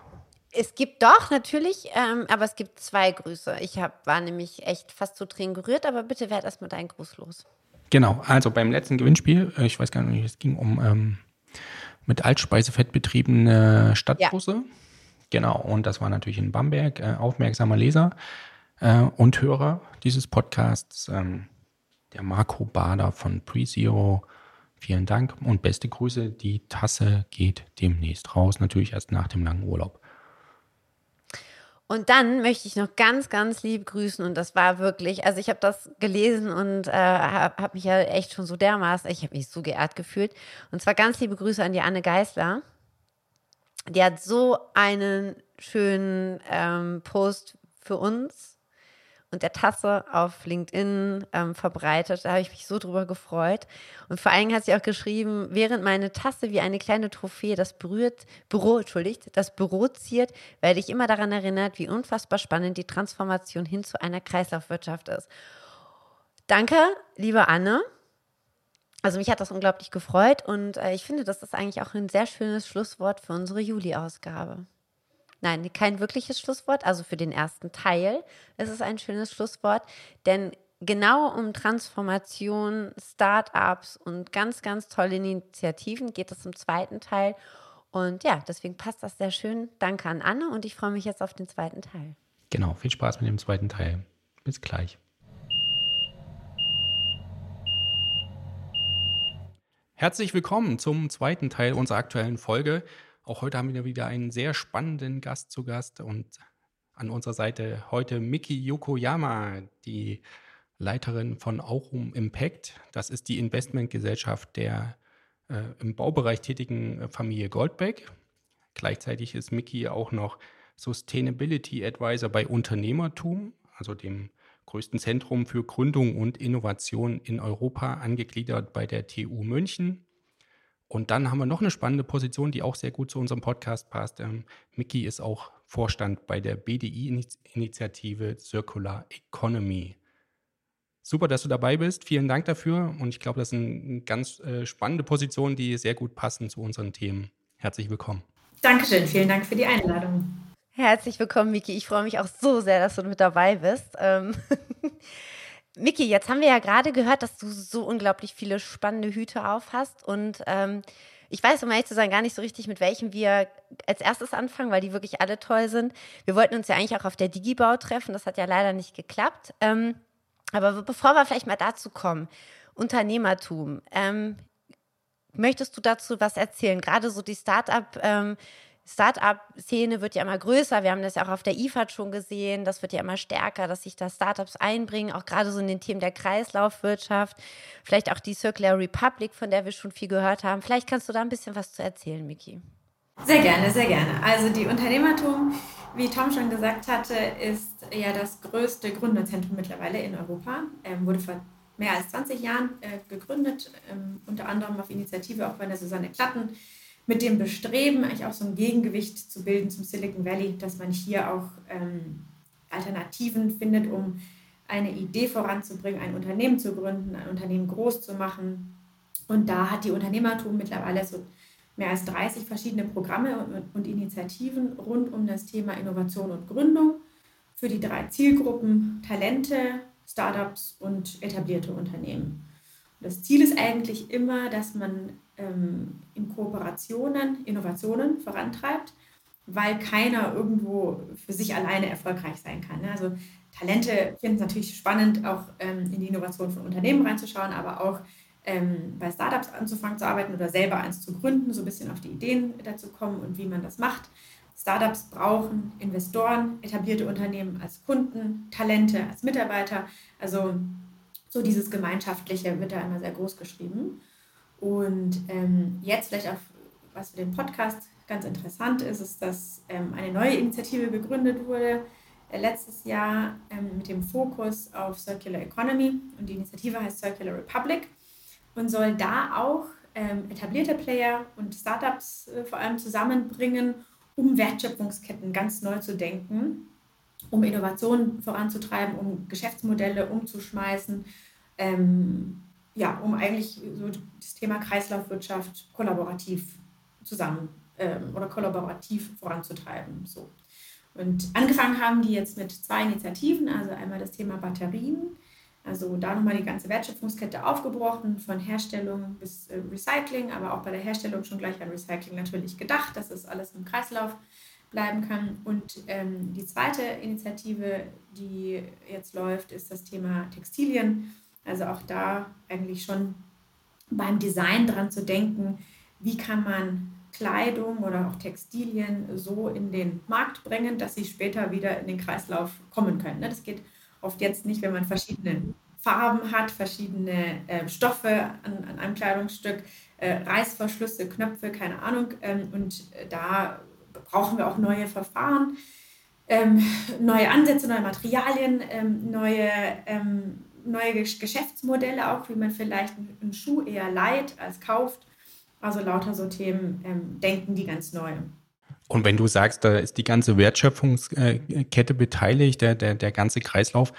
Es gibt doch, natürlich, ähm, aber es gibt zwei Grüße. Ich hab, war nämlich echt fast zu Tränen gerührt, aber bitte werd erstmal deinen Gruß los. Genau, also beim letzten Gewinnspiel, äh, ich weiß gar nicht, es ging um ähm, mit Altspeisefett betriebene Stadtbusse. Ja. Genau, und das war natürlich in Bamberg, äh, aufmerksamer Leser äh, und Hörer dieses Podcasts, ähm, der Marco Bader von PreZero. Vielen Dank und beste Grüße. Die Tasse geht demnächst raus, natürlich erst nach dem langen Urlaub. Und dann möchte ich noch ganz, ganz lieb grüßen. Und das war wirklich, also ich habe das gelesen und äh, habe hab mich ja echt schon so dermaßen, ich habe mich so geehrt gefühlt. Und zwar ganz liebe Grüße an die Anne Geisler. Die hat so einen schönen ähm, Post für uns und der Tasse auf LinkedIn ähm, verbreitet. Da habe ich mich so drüber gefreut. Und vor allen Dingen hat sie auch geschrieben, während meine Tasse wie eine kleine Trophäe das berührt, Büro, entschuldigt, das Büro ziert, werde ich immer daran erinnert, wie unfassbar spannend die Transformation hin zu einer Kreislaufwirtschaft ist. Danke, liebe Anne. Also mich hat das unglaublich gefreut und äh, ich finde, das ist eigentlich auch ein sehr schönes Schlusswort für unsere Juli-Ausgabe. Nein, kein wirkliches Schlusswort. Also für den ersten Teil ist es ein schönes Schlusswort, denn genau um Transformation, Startups und ganz, ganz tolle Initiativen geht es im zweiten Teil. Und ja, deswegen passt das sehr schön. Danke an Anne und ich freue mich jetzt auf den zweiten Teil. Genau, viel Spaß mit dem zweiten Teil. Bis gleich. Herzlich willkommen zum zweiten Teil unserer aktuellen Folge. Auch heute haben wir wieder einen sehr spannenden Gast zu Gast und an unserer Seite heute Miki Yokoyama, die Leiterin von Aurum Impact. Das ist die Investmentgesellschaft der äh, im Baubereich tätigen Familie Goldbeck. Gleichzeitig ist Miki auch noch Sustainability Advisor bei Unternehmertum, also dem größten Zentrum für Gründung und Innovation in Europa, angegliedert bei der TU München. Und dann haben wir noch eine spannende Position, die auch sehr gut zu unserem Podcast passt. Ähm, Mickey ist auch Vorstand bei der BDI-Initiative Circular Economy. Super, dass du dabei bist. Vielen Dank dafür. Und ich glaube, das ist eine ganz äh, spannende Position, die sehr gut passen zu unseren Themen. Herzlich willkommen. Dankeschön. Vielen Dank für die Einladung. Herzlich willkommen, Miki. Ich freue mich auch so sehr, dass du mit dabei bist. Ähm Miki, jetzt haben wir ja gerade gehört, dass du so unglaublich viele spannende Hüte auf hast. Und ähm, ich weiß, um ehrlich zu sein, gar nicht so richtig, mit welchem wir als erstes anfangen, weil die wirklich alle toll sind. Wir wollten uns ja eigentlich auch auf der Digibau treffen. Das hat ja leider nicht geklappt. Ähm, aber bevor wir vielleicht mal dazu kommen, Unternehmertum. Ähm, möchtest du dazu was erzählen? Gerade so die Start-up- ähm, Startup-Szene wird ja immer größer. Wir haben das ja auch auf der IFAD schon gesehen. Das wird ja immer stärker, dass sich da Startups einbringen, auch gerade so in den Themen der Kreislaufwirtschaft. Vielleicht auch die Circular Republic, von der wir schon viel gehört haben. Vielleicht kannst du da ein bisschen was zu erzählen, Miki. Sehr gerne, sehr gerne. Also die Unternehmertum, wie Tom schon gesagt hatte, ist ja das größte Gründerzentrum mittlerweile in Europa. Ähm, wurde vor mehr als 20 Jahren äh, gegründet, ähm, unter anderem auf Initiative auch von der Susanne Klatten mit dem Bestreben, eigentlich auch so ein Gegengewicht zu bilden zum Silicon Valley, dass man hier auch ähm, Alternativen findet, um eine Idee voranzubringen, ein Unternehmen zu gründen, ein Unternehmen groß zu machen. Und da hat die Unternehmertum mittlerweile so mehr als 30 verschiedene Programme und, und Initiativen rund um das Thema Innovation und Gründung für die drei Zielgruppen Talente, Startups und etablierte Unternehmen. Das Ziel ist eigentlich immer, dass man ähm, in Kooperationen Innovationen vorantreibt, weil keiner irgendwo für sich alleine erfolgreich sein kann. Ne? Also Talente finden es natürlich spannend, auch ähm, in die Innovation von Unternehmen reinzuschauen, aber auch ähm, bei Startups anzufangen zu arbeiten oder selber eins zu gründen, so ein bisschen auf die Ideen dazu kommen und wie man das macht. Startups brauchen Investoren, etablierte Unternehmen als Kunden, Talente als Mitarbeiter. Also so dieses Gemeinschaftliche wird da immer sehr groß geschrieben. Und ähm, jetzt vielleicht auch, was für den Podcast ganz interessant ist, ist, dass ähm, eine neue Initiative gegründet wurde äh, letztes Jahr ähm, mit dem Fokus auf Circular Economy. Und die Initiative heißt Circular Republic und soll da auch ähm, etablierte Player und Startups äh, vor allem zusammenbringen, um Wertschöpfungsketten ganz neu zu denken, um Innovationen voranzutreiben, um Geschäftsmodelle umzuschmeißen ähm, ja, um eigentlich so das Thema Kreislaufwirtschaft kollaborativ zusammen ähm, oder kollaborativ voranzutreiben. So. Und angefangen haben die jetzt mit zwei Initiativen, also einmal das Thema Batterien, also da nochmal die ganze Wertschöpfungskette aufgebrochen, von Herstellung bis äh, Recycling, aber auch bei der Herstellung schon gleich an Recycling natürlich gedacht, dass es alles im Kreislauf bleiben kann. Und ähm, die zweite Initiative, die jetzt läuft, ist das Thema Textilien. Also auch da eigentlich schon beim Design dran zu denken, wie kann man Kleidung oder auch Textilien so in den Markt bringen, dass sie später wieder in den Kreislauf kommen können. Ne? Das geht oft jetzt nicht, wenn man verschiedene Farben hat, verschiedene äh, Stoffe an, an, einem Kleidungsstück, äh, Reißverschlüsse, Knöpfe, keine Ahnung. Ähm, und äh, da brauchen wir auch neue Verfahren, ähm, neue Ansätze, neue Materialien, ähm, neue, ähm, neue Geschäftsmodelle auch, wie man vielleicht einen Schuh eher leiht als kauft. Also lauter so Themen ähm, denken die ganz neu. Und wenn du sagst, da ist die ganze Wertschöpfungskette beteiligt, der, der, der ganze Kreislauf,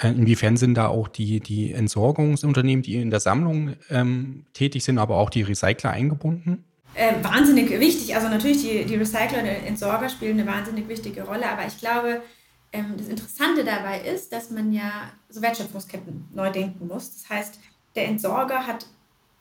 äh, inwiefern sind da auch die, die Entsorgungsunternehmen, die in der Sammlung ähm, tätig sind, aber auch die Recycler eingebunden? Äh, wahnsinnig wichtig. Also natürlich, die, die Recycler und Entsorger spielen eine wahnsinnig wichtige Rolle, aber ich glaube, ähm, das Interessante dabei ist, dass man ja so Wertschöpfungsketten neu denken muss. Das heißt, der Entsorger hat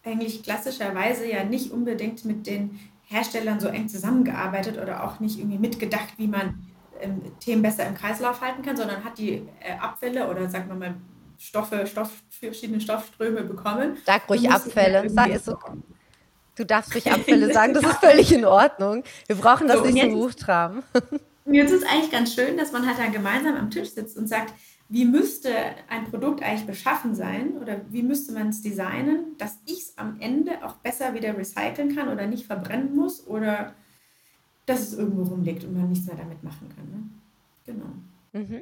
eigentlich klassischerweise ja nicht unbedingt mit den Herstellern so eng zusammengearbeitet oder auch nicht irgendwie mitgedacht, wie man ähm, Themen besser im Kreislauf halten kann, sondern hat die äh, Abfälle oder sagen wir mal Stoffe, Stoff, verschiedene Stoffströme bekommen. Sag ruhig Abfälle. Sag, ist so, du darfst ruhig Abfälle sagen, das ist völlig in Ordnung. Wir brauchen das so, nicht so hochtraben. Jetzt ist es eigentlich ganz schön, dass man halt dann gemeinsam am Tisch sitzt und sagt, wie müsste ein Produkt eigentlich beschaffen sein oder wie müsste man es designen, dass ich es am Ende auch besser wieder recyceln kann oder nicht verbrennen muss oder dass es irgendwo rumliegt und man nichts mehr damit machen kann. Ne? Genau. Mhm.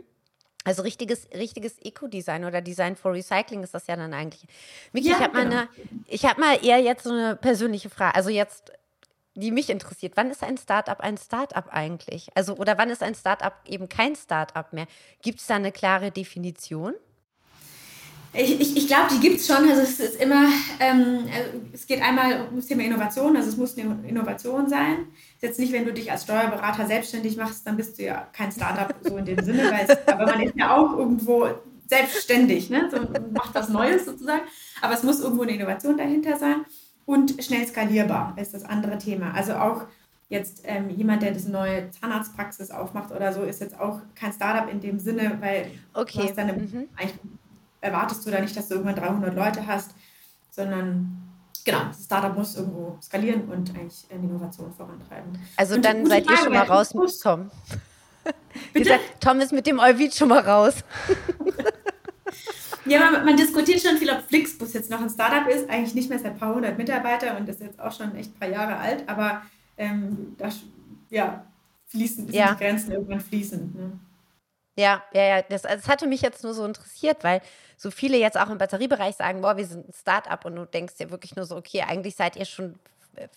Also richtiges, richtiges Eco-Design oder Design for Recycling ist das ja dann eigentlich. Miki, ja, ich habe genau. mal, hab mal eher jetzt so eine persönliche Frage. Also jetzt die mich interessiert. Wann ist ein Startup ein Startup eigentlich? Also, oder wann ist ein Startup eben kein Startup mehr? Gibt es da eine klare Definition? Ich, ich, ich glaube, die gibt es schon. Also es ist immer, ähm, also es geht einmal um das Thema Innovation, also es muss eine Innovation sein. Ist jetzt nicht, wenn du dich als Steuerberater selbstständig machst, dann bist du ja kein Startup so in dem Sinne, weil es, aber man ist ja auch irgendwo selbstständig, ne? so, macht was Neues sozusagen. Aber es muss irgendwo eine Innovation dahinter sein. Und schnell skalierbar ist das andere Thema. Also auch jetzt ähm, jemand, der das neue Zahnarztpraxis aufmacht oder so, ist jetzt auch kein Startup in dem Sinne, weil okay. du dann mhm. eigentlich erwartest du da nicht, dass du irgendwann 300 Leute hast, sondern genau, das Startup muss irgendwo skalieren und eigentlich eine Innovation vorantreiben. Also und dann seid Frage, ihr schon mal raus, Tom. Bitte? Tom ist mit dem Euvid schon mal raus. Ja, man, man, diskutiert schon viel, ob Flixbus jetzt noch ein Startup ist. Eigentlich nicht mehr seit ein paar hundert Mitarbeiter und ist jetzt auch schon echt ein paar Jahre alt. Aber ähm, da ja, fließen, ja. die Grenzen irgendwann fließend. Ne? Ja, ja, ja. Das, das hatte mich jetzt nur so interessiert, weil so viele jetzt auch im Batteriebereich sagen, boah, wir sind ein Startup und du denkst dir wirklich nur so, okay, eigentlich seid ihr schon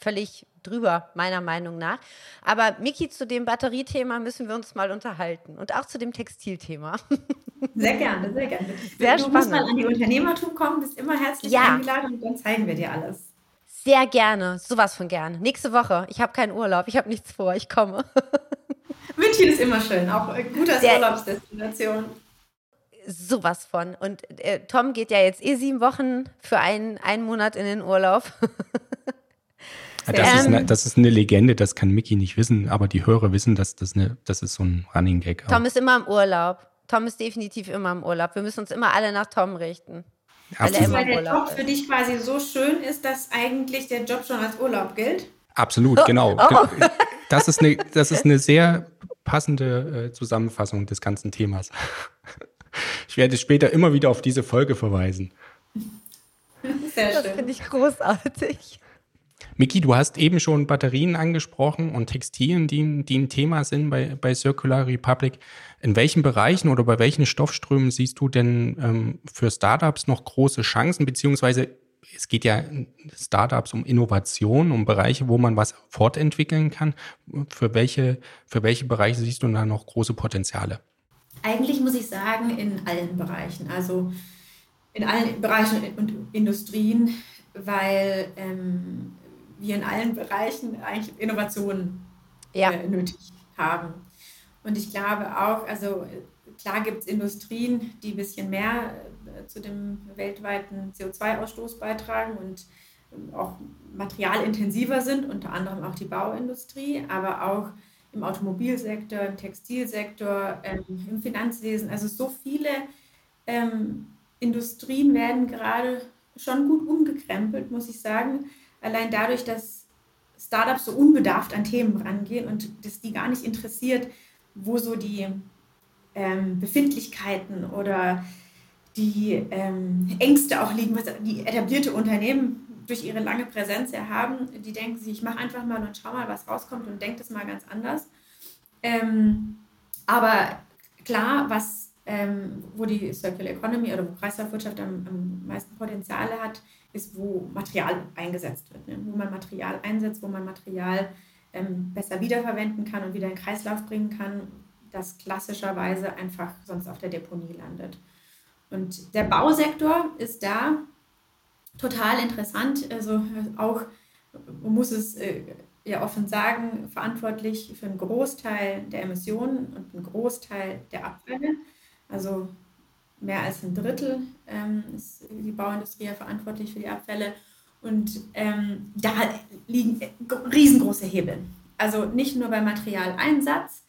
völlig drüber, meiner Meinung nach. Aber Miki, zu dem Batteriethema müssen wir uns mal unterhalten und auch zu dem Textilthema. Sehr gerne, sehr gerne. Sehr du spannend. musst mal an die Unternehmertum kommen, bist immer herzlich ja. eingeladen und dann zeigen wir dir alles. Sehr gerne, sowas von gerne. Nächste Woche. Ich habe keinen Urlaub, ich habe nichts vor, ich komme. München ist immer schön, auch ein guter Urlaubsdestination. Sowas von. Und äh, Tom geht ja jetzt eh sieben Wochen für einen, einen Monat in den Urlaub. Das, ähm, ist eine, das, ist eine, Legende, das kann Mickey nicht wissen, aber die Hörer wissen, dass das, eine, das ist so ein Running Gag. Tom ist immer im Urlaub. Tom ist definitiv immer im Urlaub. Wir müssen uns immer alle nach Tom richten. Weil, er weil der Job ist. für dich quasi so schön ist, dass eigentlich der Job schon als Urlaub gilt? Absolut, oh, genau. Oh. Das, ist eine, das ist eine sehr passende äh, Zusammenfassung des ganzen Themas. Ich werde später immer wieder auf diese Folge verweisen. Sehr schön. Das finde ich großartig. Miki, du hast eben schon Batterien angesprochen und Textilien, die, die ein Thema sind bei, bei Circular Republic. In welchen Bereichen oder bei welchen Stoffströmen siehst du denn ähm, für Startups noch große Chancen, beziehungsweise es geht ja Startups um Innovation, um Bereiche, wo man was fortentwickeln kann. Für welche, für welche Bereiche siehst du da noch große Potenziale? Eigentlich muss ich sagen, in allen Bereichen. Also in allen Bereichen und Industrien, weil ähm, wir in allen Bereichen eigentlich Innovationen ja. äh, nötig haben. Und ich glaube auch, also klar gibt es Industrien, die ein bisschen mehr äh, zu dem weltweiten CO2-Ausstoß beitragen und ähm, auch materialintensiver sind, unter anderem auch die Bauindustrie, aber auch im Automobilsektor, im Textilsektor, ähm, im Finanzwesen. Also so viele ähm, Industrien werden gerade schon gut umgekrempelt, muss ich sagen. Allein dadurch, dass Startups so unbedarft an Themen rangehen und dass die gar nicht interessiert, wo so die ähm, Befindlichkeiten oder die ähm, Ängste auch liegen, was die etablierte Unternehmen durch ihre lange Präsenz ja haben, die denken sich, ich mache einfach mal und schau mal, was rauskommt und denke das mal ganz anders. Ähm, aber klar, was, ähm, wo die Circular Economy oder wo Kreislaufwirtschaft am, am meisten Potenziale hat, ist, wo Material eingesetzt wird. Ne? Wo man Material einsetzt, wo man Material ähm, besser wiederverwenden kann und wieder in Kreislauf bringen kann, das klassischerweise einfach sonst auf der Deponie landet. Und der Bausektor ist da total interessant. Also auch, man muss es äh, ja offen sagen, verantwortlich für einen Großteil der Emissionen und einen Großteil der Abfälle. Also mehr als ein Drittel ähm, ist die Bauindustrie ja verantwortlich für die Abfälle. Und ähm, da liegen riesengroße Hebel. Also nicht nur beim Materialeinsatz,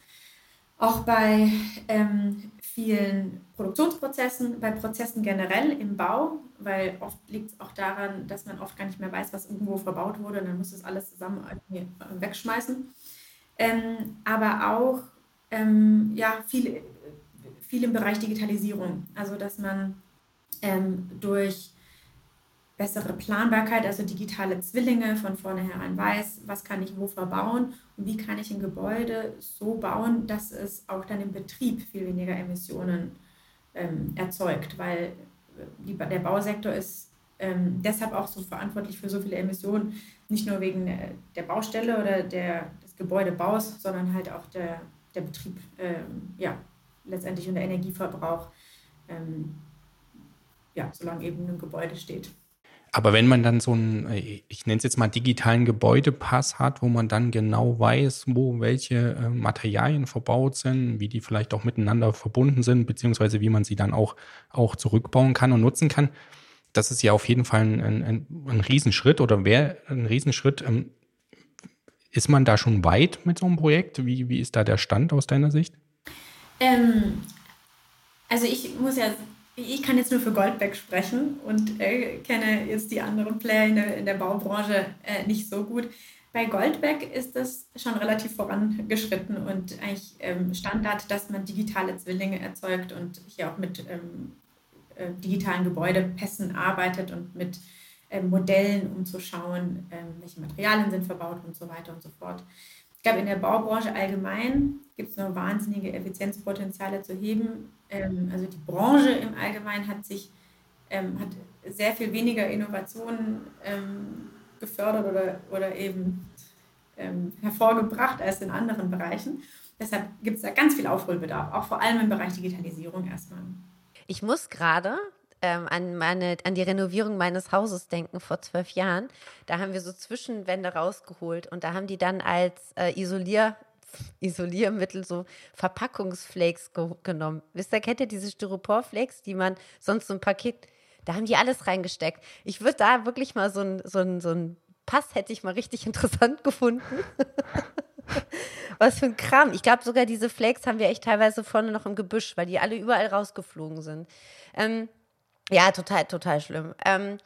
auch bei ähm, vielen Produktionsprozessen, bei Prozessen generell im Bau, weil oft liegt es auch daran, dass man oft gar nicht mehr weiß, was irgendwo verbaut wurde und dann muss das alles zusammen wegschmeißen. Ähm, aber auch ähm, ja, viel, viel im Bereich Digitalisierung, also dass man ähm, durch bessere Planbarkeit, also digitale Zwillinge von vornherein weiß, was kann ich wo verbauen und wie kann ich ein Gebäude so bauen, dass es auch dann im Betrieb viel weniger Emissionen ähm, erzeugt, weil äh, die, der Bausektor ist ähm, deshalb auch so verantwortlich für so viele Emissionen, nicht nur wegen der, der Baustelle oder der, des Gebäudebaus, sondern halt auch der, der Betrieb, ähm, ja, letztendlich und der Energieverbrauch, ähm, ja, solange eben ein Gebäude steht. Aber wenn man dann so einen, äh, ich nenne es jetzt mal digitalen Gebäudepass hat, wo man dann genau weiß, wo welche äh, Materialien verbaut sind, wie die vielleicht auch miteinander verbunden sind, beziehungsweise wie man sie dann auch, auch zurückbauen kann und nutzen kann, das ist ja auf jeden Fall ein, ein, ein Riesenschritt oder wäre ein Riesenschritt. Ähm, ist man da schon weit mit so einem Projekt? Wie, wie ist da der Stand aus deiner Sicht? Ähm, also ich muss ja ich kann jetzt nur für Goldbeck sprechen und äh, kenne jetzt die anderen Player in der, in der Baubranche äh, nicht so gut. Bei Goldbeck ist das schon relativ vorangeschritten und eigentlich ähm, Standard, dass man digitale Zwillinge erzeugt und hier auch mit ähm, äh, digitalen Gebäudepässen arbeitet und mit ähm, Modellen, um zu schauen, ähm, welche Materialien sind verbaut und so weiter und so fort. Glaube, in der Baubranche allgemein gibt es noch wahnsinnige Effizienzpotenziale zu heben ähm, also die Branche im Allgemeinen hat sich ähm, hat sehr viel weniger Innovationen ähm, gefördert oder, oder eben ähm, hervorgebracht als in anderen Bereichen. Deshalb gibt es da ganz viel Aufholbedarf, auch vor allem im Bereich Digitalisierung erstmal. Ich muss gerade ähm, an, meine, an die Renovierung meines Hauses denken vor zwölf Jahren. Da haben wir so Zwischenwände rausgeholt und da haben die dann als äh, Isolier, Isoliermittel so Verpackungsflakes ge genommen. Wisst ihr, kennt ihr diese Styroporflakes, die man sonst so ein Paket, da haben die alles reingesteckt. Ich würde da wirklich mal so ein, so ein, so ein Pass hätte ich mal richtig interessant gefunden. Was für ein Kram. Ich glaube, sogar diese Flakes haben wir echt teilweise vorne noch im Gebüsch, weil die alle überall rausgeflogen sind. Ähm, ja, total, total schlimm. Ähm,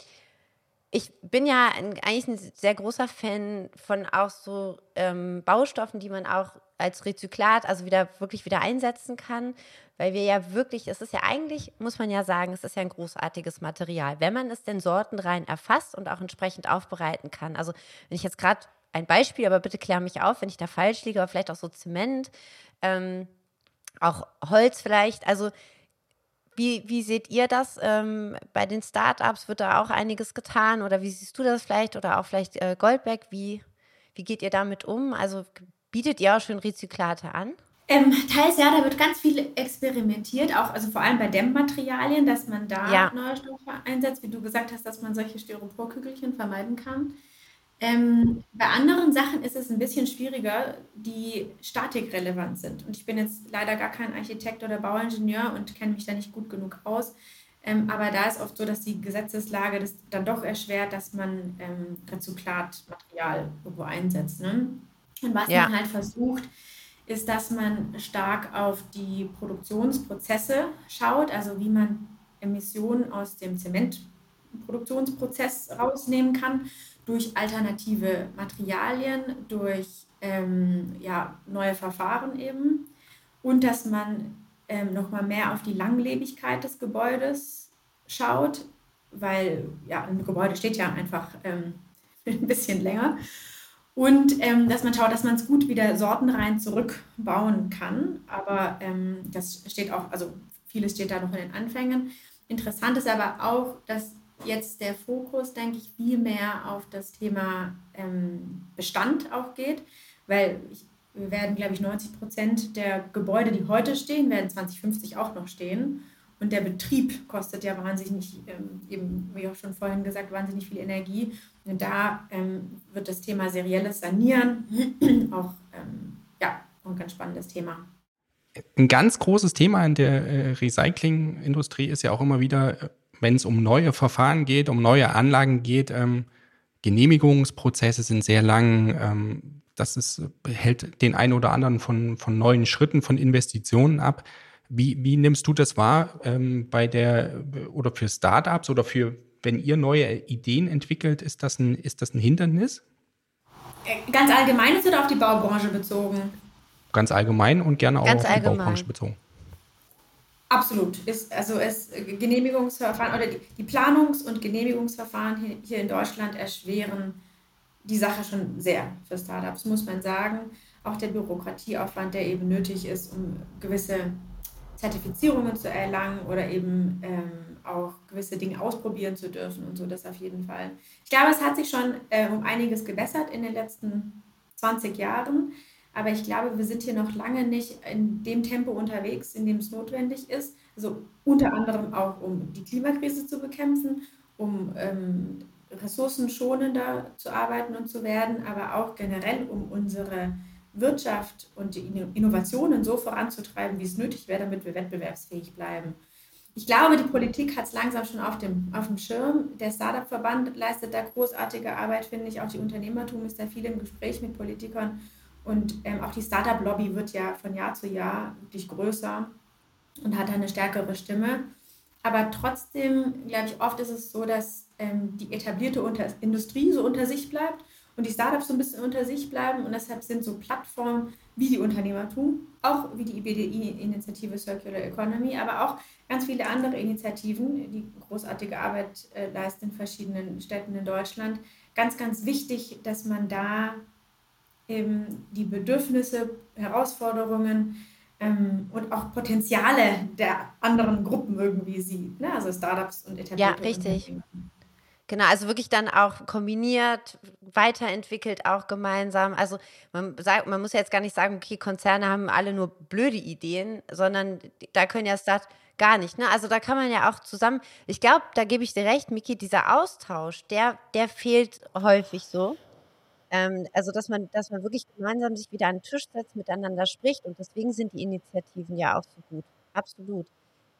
ich bin ja ein, eigentlich ein sehr großer Fan von auch so ähm, Baustoffen, die man auch als Rezyklat, also wieder wirklich wieder einsetzen kann, weil wir ja wirklich, es ist ja eigentlich, muss man ja sagen, es ist ja ein großartiges Material, wenn man es denn sortenrein erfasst und auch entsprechend aufbereiten kann. Also wenn ich jetzt gerade ein Beispiel, aber bitte klär mich auf, wenn ich da falsch liege, aber vielleicht auch so Zement, ähm, auch Holz vielleicht, also wie, wie seht ihr das? Ähm, bei den Startups wird da auch einiges getan oder wie siehst du das vielleicht oder auch vielleicht äh, Goldbeck? Wie, wie geht ihr damit um? Also bietet ihr auch schon Rezyklate an? Ähm, teils ja, da wird ganz viel experimentiert, auch also vor allem bei Dämmmaterialien, dass man da ja. neue Stoffe einsetzt, wie du gesagt hast, dass man solche Styroporkügelchen vermeiden kann. Ähm, bei anderen Sachen ist es ein bisschen schwieriger, die statikrelevant sind. Und ich bin jetzt leider gar kein Architekt oder Bauingenieur und kenne mich da nicht gut genug aus. Ähm, aber da ist oft so, dass die Gesetzeslage das dann doch erschwert, dass man ähm, Rezyklatmaterial irgendwo einsetzt. Ne? Und was ja. man halt versucht, ist, dass man stark auf die Produktionsprozesse schaut, also wie man Emissionen aus dem Zementproduktionsprozess rausnehmen kann durch alternative Materialien, durch ähm, ja, neue Verfahren eben und dass man ähm, nochmal mehr auf die Langlebigkeit des Gebäudes schaut, weil ja, ein Gebäude steht ja einfach ähm, ein bisschen länger und ähm, dass man schaut, dass man es gut wieder sortenrein zurückbauen kann. Aber ähm, das steht auch, also vieles steht da noch in den Anfängen. Interessant ist aber auch, dass jetzt der Fokus, denke ich, viel mehr auf das Thema ähm, Bestand auch geht, weil ich, wir werden, glaube ich, 90 Prozent der Gebäude, die heute stehen, werden 2050 auch noch stehen. Und der Betrieb kostet ja wahnsinnig, ähm, eben wie auch schon vorhin gesagt, wahnsinnig viel Energie. Und da ähm, wird das Thema serielles Sanieren auch ähm, ja, ein ganz spannendes Thema. Ein ganz großes Thema in der äh, Recyclingindustrie ist ja auch immer wieder, wenn es um neue Verfahren geht, um neue Anlagen geht, ähm, Genehmigungsprozesse sind sehr lang. Ähm, das ist, hält den einen oder anderen von, von neuen Schritten, von Investitionen ab. Wie, wie nimmst du das wahr ähm, bei der oder für Startups oder für, wenn ihr neue Ideen entwickelt, ist das ein, ist das ein Hindernis? Äh, ganz allgemein ist oder auf die Baubranche bezogen? Ganz allgemein und gerne auch Ganz auf die Baubranche bezogen. Absolut. Ist, also es Genehmigungsverfahren oder die, die Planungs- und Genehmigungsverfahren hier, hier in Deutschland erschweren die Sache schon sehr für Startups, muss man sagen. Auch der Bürokratieaufwand, der eben nötig ist, um gewisse Zertifizierungen zu erlangen oder eben ähm, auch gewisse Dinge ausprobieren zu dürfen und so, das auf jeden Fall. Ich glaube, es hat sich schon äh, um einiges gebessert in den letzten 20 Jahren, aber ich glaube, wir sind hier noch lange nicht in dem Tempo unterwegs, in dem es notwendig ist. Also unter anderem auch, um die Klimakrise zu bekämpfen, um ähm, ressourcenschonender zu arbeiten und zu werden, aber auch generell, um unsere Wirtschaft und die Innovationen so voranzutreiben, wie es nötig wäre, damit wir wettbewerbsfähig bleiben. Ich glaube, die Politik hat es langsam schon auf dem, auf dem Schirm. Der Startup-Verband leistet da großartige Arbeit, finde ich. Auch die Unternehmertum ist da viel im Gespräch mit Politikern. Und ähm, auch die Startup-Lobby wird ja von Jahr zu Jahr wirklich größer und hat eine stärkere Stimme. Aber trotzdem, glaube ich, oft ist es so, dass ähm, die etablierte unter Industrie so unter sich bleibt und die Startups so ein bisschen unter sich bleiben. Und deshalb sind so Plattformen wie die Unternehmertum, auch wie die IBDI-Initiative Circular Economy, aber auch ganz viele andere Initiativen, die großartige Arbeit äh, leisten in verschiedenen Städten in Deutschland, ganz, ganz wichtig, dass man da eben die Bedürfnisse, Herausforderungen ähm, und auch Potenziale der anderen Gruppen irgendwie sieht. Ne? Also Startups und etablierte Ja, richtig. Genau, also wirklich dann auch kombiniert, weiterentwickelt, auch gemeinsam. Also man, sagt, man muss ja jetzt gar nicht sagen, okay, Konzerne haben alle nur blöde Ideen, sondern da können ja Start gar nicht. Ne? Also da kann man ja auch zusammen, ich glaube, da gebe ich dir recht, Miki, dieser Austausch, der, der fehlt häufig so. Ähm, also dass man, dass man wirklich gemeinsam sich wieder an den Tisch setzt, miteinander spricht und deswegen sind die Initiativen ja auch so gut. Absolut.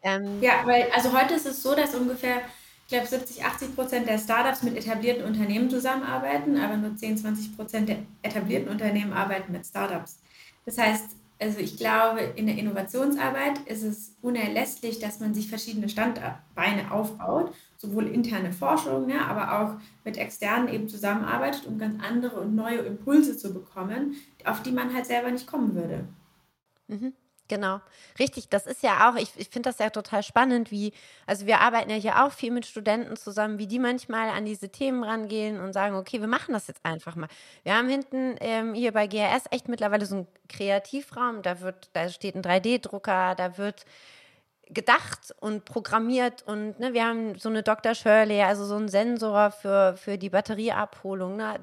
Ähm, ja, weil also heute ist es so, dass ungefähr ich glaube, 70, 80 Prozent der Startups mit etablierten Unternehmen zusammenarbeiten, aber nur 10, 20 Prozent der etablierten Unternehmen arbeiten mit Startups. Das heißt, also ich glaube, in der Innovationsarbeit ist es unerlässlich, dass man sich verschiedene Standbeine aufbaut, sowohl interne Forschung, ja, aber auch mit externen eben zusammenarbeitet, um ganz andere und neue Impulse zu bekommen, auf die man halt selber nicht kommen würde. Mhm. Genau, richtig. Das ist ja auch, ich, ich finde das ja total spannend, wie, also wir arbeiten ja hier auch viel mit Studenten zusammen, wie die manchmal an diese Themen rangehen und sagen, okay, wir machen das jetzt einfach mal. Wir haben hinten ähm, hier bei GRS echt mittlerweile so einen Kreativraum, da wird, da steht ein 3D-Drucker, da wird gedacht und programmiert und ne, wir haben so eine Dr. Shirley, also so einen Sensor für, für die Batterieabholung. Ne?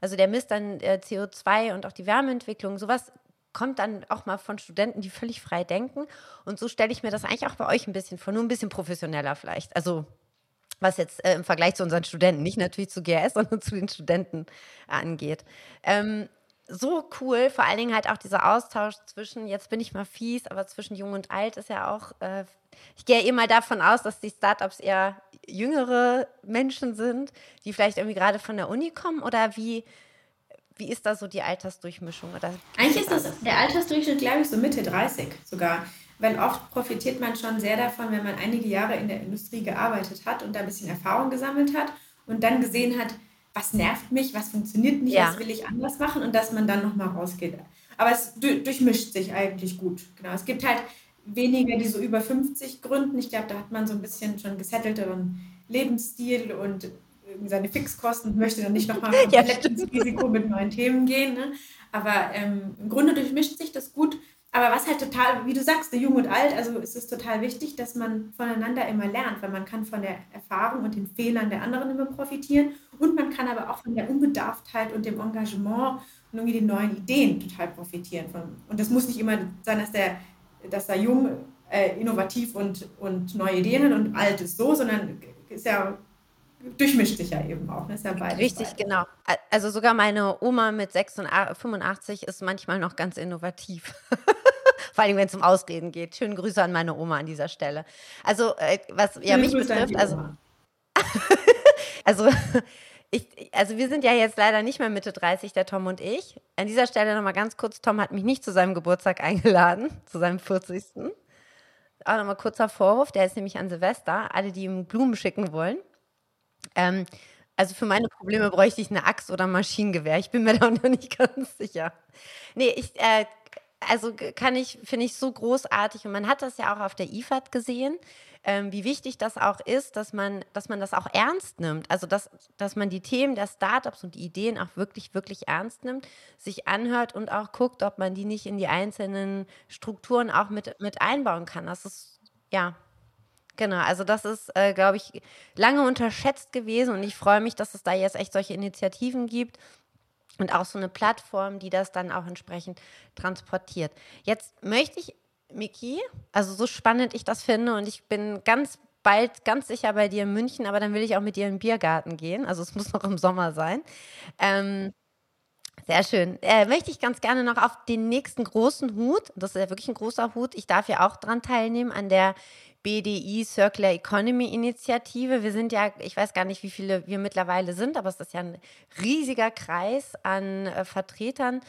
Also der misst dann äh, CO2 und auch die Wärmeentwicklung. Sowas kommt dann auch mal von Studenten, die völlig frei denken. Und so stelle ich mir das eigentlich auch bei euch ein bisschen vor, nur ein bisschen professioneller vielleicht. Also was jetzt äh, im Vergleich zu unseren Studenten, nicht natürlich zu GS, sondern zu den Studenten angeht. Ähm, so cool, vor allen Dingen halt auch dieser Austausch zwischen, jetzt bin ich mal fies, aber zwischen Jung und Alt ist ja auch, äh, ich gehe eh mal davon aus, dass die Startups eher jüngere Menschen sind, die vielleicht irgendwie gerade von der Uni kommen oder wie, wie ist da so die Altersdurchmischung? Oder Eigentlich ist das der Altersdurchschnitt, glaube ich, so Mitte 30 sogar. Weil oft profitiert man schon sehr davon, wenn man einige Jahre in der Industrie gearbeitet hat und da ein bisschen Erfahrung gesammelt hat und dann gesehen hat, was nervt mich, was funktioniert nicht, ja. was will ich anders machen und dass man dann nochmal rausgeht. Aber es durchmischt sich eigentlich gut. Genau. Es gibt halt weniger, die so über 50 gründen. Ich glaube, da hat man so ein bisschen schon gesettelteren Lebensstil und seine Fixkosten und möchte dann nicht nochmal ja, ins Risiko mit neuen Themen gehen. Ne? Aber ähm, im Grunde durchmischt sich das gut. Aber was halt total, wie du sagst, jung und alt, also ist es total wichtig, dass man voneinander immer lernt, weil man kann von der Erfahrung und den Fehlern der anderen immer profitieren und man kann aber auch von der Unbedarftheit und dem Engagement und irgendwie den neuen Ideen total profitieren. Und das muss nicht immer sein, dass der, dass da jung, äh, innovativ und, und neue Ideen hat und alt ist so, sondern ist ja durchmischt sich ja eben auch. Ne? Ist ja Richtig, beides. genau. Also sogar meine Oma mit 86, 85 ist manchmal noch ganz innovativ. Vor allem, wenn es um Ausreden geht. Schöne Grüße an meine Oma an dieser Stelle. Also, äh, was ja mich Grüße betrifft, also, also, ich, also wir sind ja jetzt leider nicht mehr Mitte 30, der Tom und ich. An dieser Stelle nochmal ganz kurz, Tom hat mich nicht zu seinem Geburtstag eingeladen, zu seinem 40. Auch nochmal kurzer Vorwurf, der ist nämlich an Silvester. Alle, die ihm Blumen schicken wollen, ähm, also für meine Probleme bräuchte ich eine Axt oder ein Maschinengewehr. Ich bin mir da noch nicht ganz sicher. Nee, ich, äh, also kann ich, finde ich so großartig und man hat das ja auch auf der IFAD gesehen, ähm, wie wichtig das auch ist, dass man, dass man das auch ernst nimmt. Also dass, dass man die Themen der Startups und die Ideen auch wirklich, wirklich ernst nimmt, sich anhört und auch guckt, ob man die nicht in die einzelnen Strukturen auch mit, mit einbauen kann. Das ist, ja, Genau, also das ist, äh, glaube ich, lange unterschätzt gewesen und ich freue mich, dass es da jetzt echt solche Initiativen gibt und auch so eine Plattform, die das dann auch entsprechend transportiert. Jetzt möchte ich, Miki, also so spannend ich das finde und ich bin ganz bald ganz sicher bei dir in München, aber dann will ich auch mit dir in den Biergarten gehen. Also es muss noch im Sommer sein. Ähm, sehr schön. Äh, möchte ich ganz gerne noch auf den nächsten großen Hut, das ist ja wirklich ein großer Hut, ich darf ja auch dran teilnehmen, an der BDI Circular Economy Initiative. Wir sind ja, ich weiß gar nicht, wie viele wir mittlerweile sind, aber es ist ja ein riesiger Kreis an äh, Vertretern.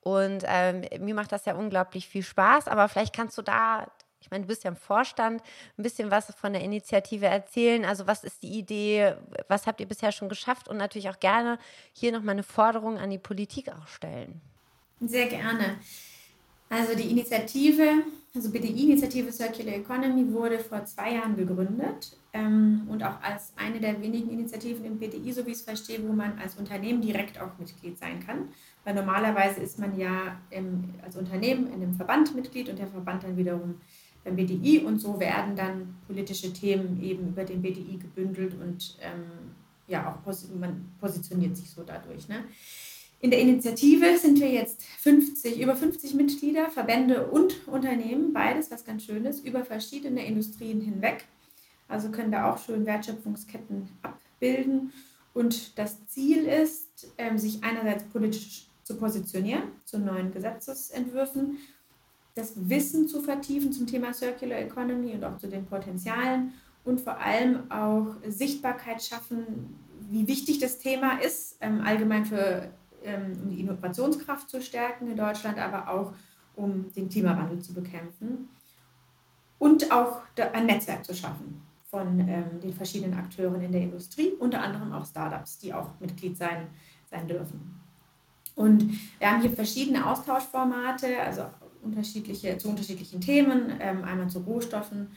Und ähm, mir macht das ja unglaublich viel Spaß. Aber vielleicht kannst du da, ich meine, du bist ja im Vorstand, ein bisschen was von der Initiative erzählen. Also was ist die Idee? Was habt ihr bisher schon geschafft? Und natürlich auch gerne hier noch mal eine Forderung an die Politik auch stellen. Sehr gerne. Also die Initiative, also BDI-Initiative Circular Economy wurde vor zwei Jahren gegründet ähm, und auch als eine der wenigen Initiativen im BDI, so wie ich es verstehe, wo man als Unternehmen direkt auch Mitglied sein kann. Weil normalerweise ist man ja im, als Unternehmen in einem Verband Mitglied und der Verband dann wiederum beim BDI und so werden dann politische Themen eben über den BDI gebündelt und ähm, ja, auch man positioniert sich so dadurch. Ne? In der Initiative sind wir jetzt 50, über 50 Mitglieder, Verbände und Unternehmen, beides, was ganz schön ist, über verschiedene Industrien hinweg. Also können da auch schön Wertschöpfungsketten abbilden. Und das Ziel ist, ähm, sich einerseits politisch zu positionieren zu neuen Gesetzesentwürfen, das Wissen zu vertiefen zum Thema Circular Economy und auch zu den Potenzialen und vor allem auch Sichtbarkeit schaffen, wie wichtig das Thema ist, ähm, allgemein für um die Innovationskraft zu stärken in Deutschland, aber auch um den Klimawandel zu bekämpfen und auch ein Netzwerk zu schaffen von ähm, den verschiedenen Akteuren in der Industrie, unter anderem auch Startups, die auch Mitglied sein, sein dürfen. Und wir haben hier verschiedene Austauschformate, also unterschiedliche, zu unterschiedlichen Themen, ähm, einmal zu Rohstoffen,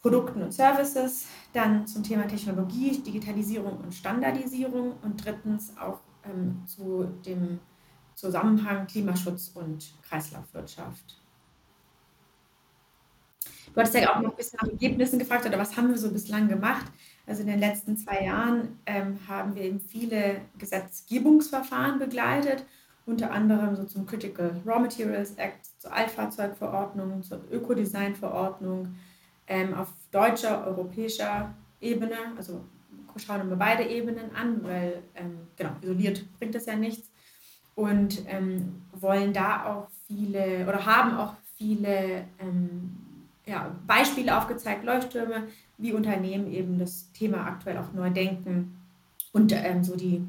Produkten und Services, dann zum Thema Technologie, Digitalisierung und Standardisierung und drittens auch ähm, zu dem Zusammenhang Klimaschutz und Kreislaufwirtschaft. Du hattest ja auch noch ein bisschen nach Ergebnissen gefragt oder was haben wir so bislang gemacht. Also in den letzten zwei Jahren ähm, haben wir eben viele Gesetzgebungsverfahren begleitet unter anderem so zum Critical Raw Materials Act, zur Altfahrzeugverordnung, zur Ökodesign-Verordnung ähm, auf deutscher, europäischer Ebene. Also schauen wir beide Ebenen an, weil ähm, genau, isoliert bringt das ja nichts. Und ähm, wollen da auch viele oder haben auch viele ähm, ja, Beispiele aufgezeigt, Leuchttürme, wie Unternehmen eben das Thema aktuell auch neu denken und ähm, so die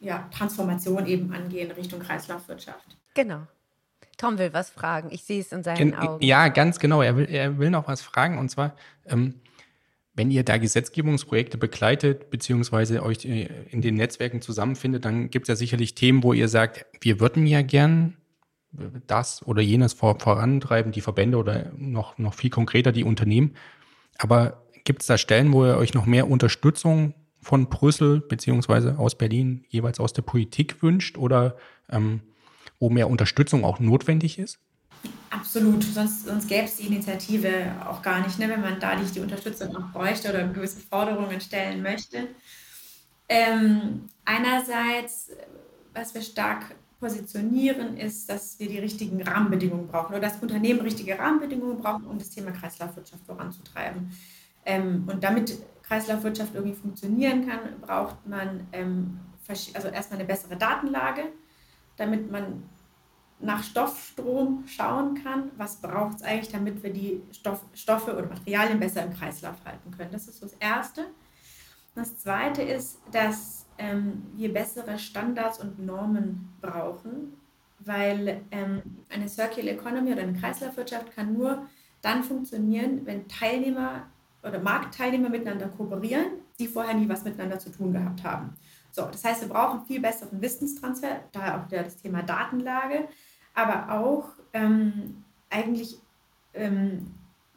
ja, Transformation eben angehen Richtung Kreislaufwirtschaft. Genau. Tom will was fragen. Ich sehe es in seinen Gen Augen. Ja, ganz genau. Er will, er will noch was fragen. Und zwar, ähm, wenn ihr da Gesetzgebungsprojekte begleitet, beziehungsweise euch äh, in den Netzwerken zusammenfindet, dann gibt es ja sicherlich Themen, wo ihr sagt, wir würden ja gern das oder jenes vor, vorantreiben, die Verbände oder noch, noch viel konkreter die Unternehmen. Aber gibt es da Stellen, wo ihr euch noch mehr Unterstützung von Brüssel beziehungsweise aus Berlin, jeweils aus der Politik wünscht oder ähm, wo mehr Unterstützung auch notwendig ist? Absolut, sonst, sonst gäbe es die Initiative auch gar nicht, ne, wenn man da nicht die Unterstützung noch bräuchte oder gewisse Forderungen stellen möchte. Ähm, einerseits, was wir stark positionieren, ist, dass wir die richtigen Rahmenbedingungen brauchen oder das Unternehmen richtige Rahmenbedingungen brauchen, um das Thema Kreislaufwirtschaft voranzutreiben. Ähm, und damit Kreislaufwirtschaft irgendwie funktionieren kann, braucht man ähm, also erstmal eine bessere Datenlage, damit man nach Stoffstrom schauen kann, was braucht es eigentlich, damit wir die Stoff, Stoffe oder Materialien besser im Kreislauf halten können. Das ist das Erste. Das Zweite ist, dass ähm, wir bessere Standards und Normen brauchen, weil ähm, eine Circular Economy oder eine Kreislaufwirtschaft kann nur dann funktionieren, wenn Teilnehmer oder Marktteilnehmer miteinander kooperieren, die vorher nie was miteinander zu tun gehabt haben. So, das heißt, wir brauchen viel besseren Wissenstransfer, daher auch das Thema Datenlage, aber auch ähm, eigentlich ähm,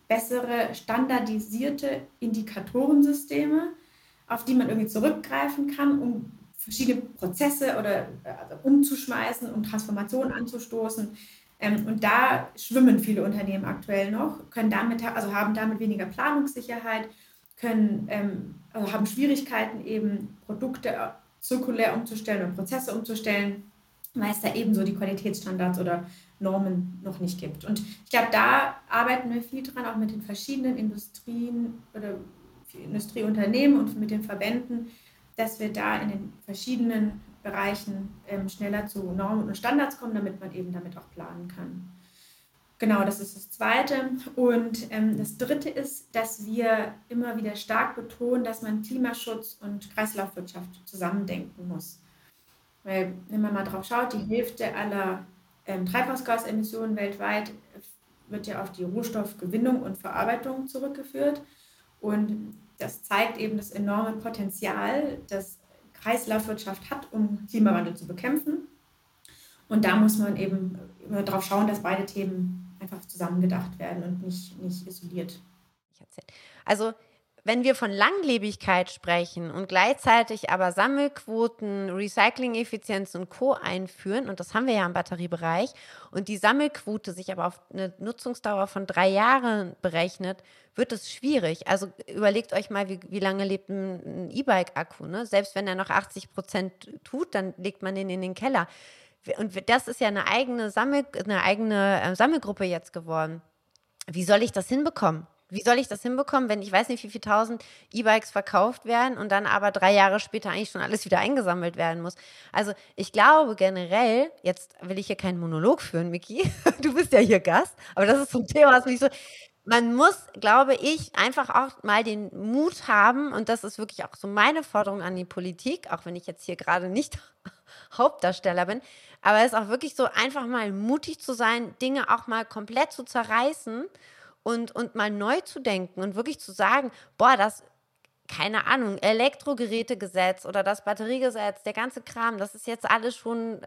bessere standardisierte Indikatorensysteme, auf die man irgendwie zurückgreifen kann, um verschiedene Prozesse oder also umzuschmeißen, um Transformationen anzustoßen. Ähm, und da schwimmen viele Unternehmen aktuell noch, können damit, also haben damit weniger Planungssicherheit, können, ähm, also haben Schwierigkeiten, eben Produkte äh, zirkulär umzustellen und Prozesse umzustellen, weil es da ebenso die Qualitätsstandards oder Normen noch nicht gibt. Und ich glaube, da arbeiten wir viel dran, auch mit den verschiedenen Industrien oder Industrieunternehmen und mit den Verbänden, dass wir da in den verschiedenen Bereichen ähm, schneller zu Normen und Standards kommen, damit man eben damit auch planen kann. Genau, das ist das Zweite. Und ähm, das Dritte ist, dass wir immer wieder stark betonen, dass man Klimaschutz und Kreislaufwirtschaft zusammendenken muss. Weil, wenn man mal drauf schaut, die Hälfte aller ähm, Treibhausgasemissionen weltweit wird ja auf die Rohstoffgewinnung und Verarbeitung zurückgeführt. Und das zeigt eben das enorme Potenzial, das Kreislaufwirtschaft hat, um Klimawandel zu bekämpfen. Und da muss man eben darauf schauen, dass beide Themen einfach zusammengedacht werden und nicht, nicht isoliert. Also wenn wir von Langlebigkeit sprechen und gleichzeitig aber Sammelquoten, Recycling-Effizienz und Co. einführen, und das haben wir ja im Batteriebereich, und die Sammelquote sich aber auf eine Nutzungsdauer von drei Jahren berechnet, wird es schwierig. Also überlegt euch mal, wie, wie lange lebt ein E-Bike-Akku. Ne? Selbst wenn er noch 80 Prozent tut, dann legt man den in den Keller. Und das ist ja eine eigene, Sammel, eine eigene äh, Sammelgruppe jetzt geworden. Wie soll ich das hinbekommen? Wie soll ich das hinbekommen, wenn ich weiß nicht, wie viele tausend E-Bikes verkauft werden und dann aber drei Jahre später eigentlich schon alles wieder eingesammelt werden muss? Also ich glaube generell, jetzt will ich hier keinen Monolog führen, Miki, du bist ja hier Gast, aber das ist so ein Thema, was mich so, man muss, glaube ich, einfach auch mal den Mut haben, und das ist wirklich auch so meine Forderung an die Politik, auch wenn ich jetzt hier gerade nicht Hauptdarsteller bin, aber es ist auch wirklich so, einfach mal mutig zu sein, Dinge auch mal komplett zu zerreißen und, und mal neu zu denken und wirklich zu sagen, boah, das, keine Ahnung, Elektrogerätegesetz oder das Batteriegesetz, der ganze Kram, das ist jetzt alles schon,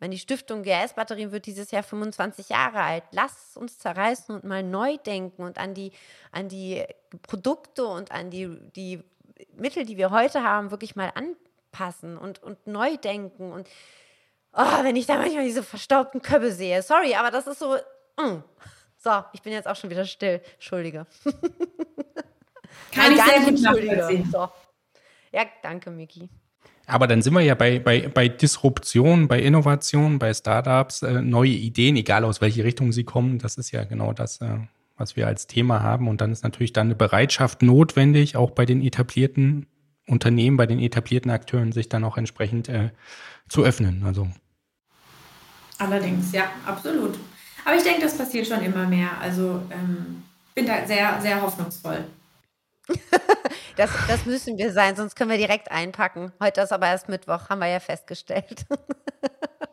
wenn die Stiftung GS-Batterien wird dieses Jahr 25 Jahre alt. Lass uns zerreißen und mal neu denken und an die, an die Produkte und an die, die Mittel, die wir heute haben, wirklich mal anpassen und, und neu denken. Und oh, wenn ich da manchmal diese verstaubten Köpfe sehe, sorry, aber das ist so. Mm. So, ich bin jetzt auch schon wieder still. Entschuldige. Kann ich sehr gut nachvollziehen. So. Ja, danke, Miki. Aber dann sind wir ja bei, bei, bei Disruption, bei Innovation, bei Startups, äh, neue Ideen, egal aus welche Richtung sie kommen. Das ist ja genau das, äh, was wir als Thema haben. Und dann ist natürlich dann eine Bereitschaft notwendig, auch bei den etablierten Unternehmen, bei den etablierten Akteuren, sich dann auch entsprechend äh, zu öffnen. Also. Allerdings, ja, absolut. Aber ich denke, das passiert schon immer mehr. Also ähm, bin da sehr, sehr hoffnungsvoll. das, das müssen wir sein, sonst können wir direkt einpacken. Heute ist aber erst Mittwoch, haben wir ja festgestellt.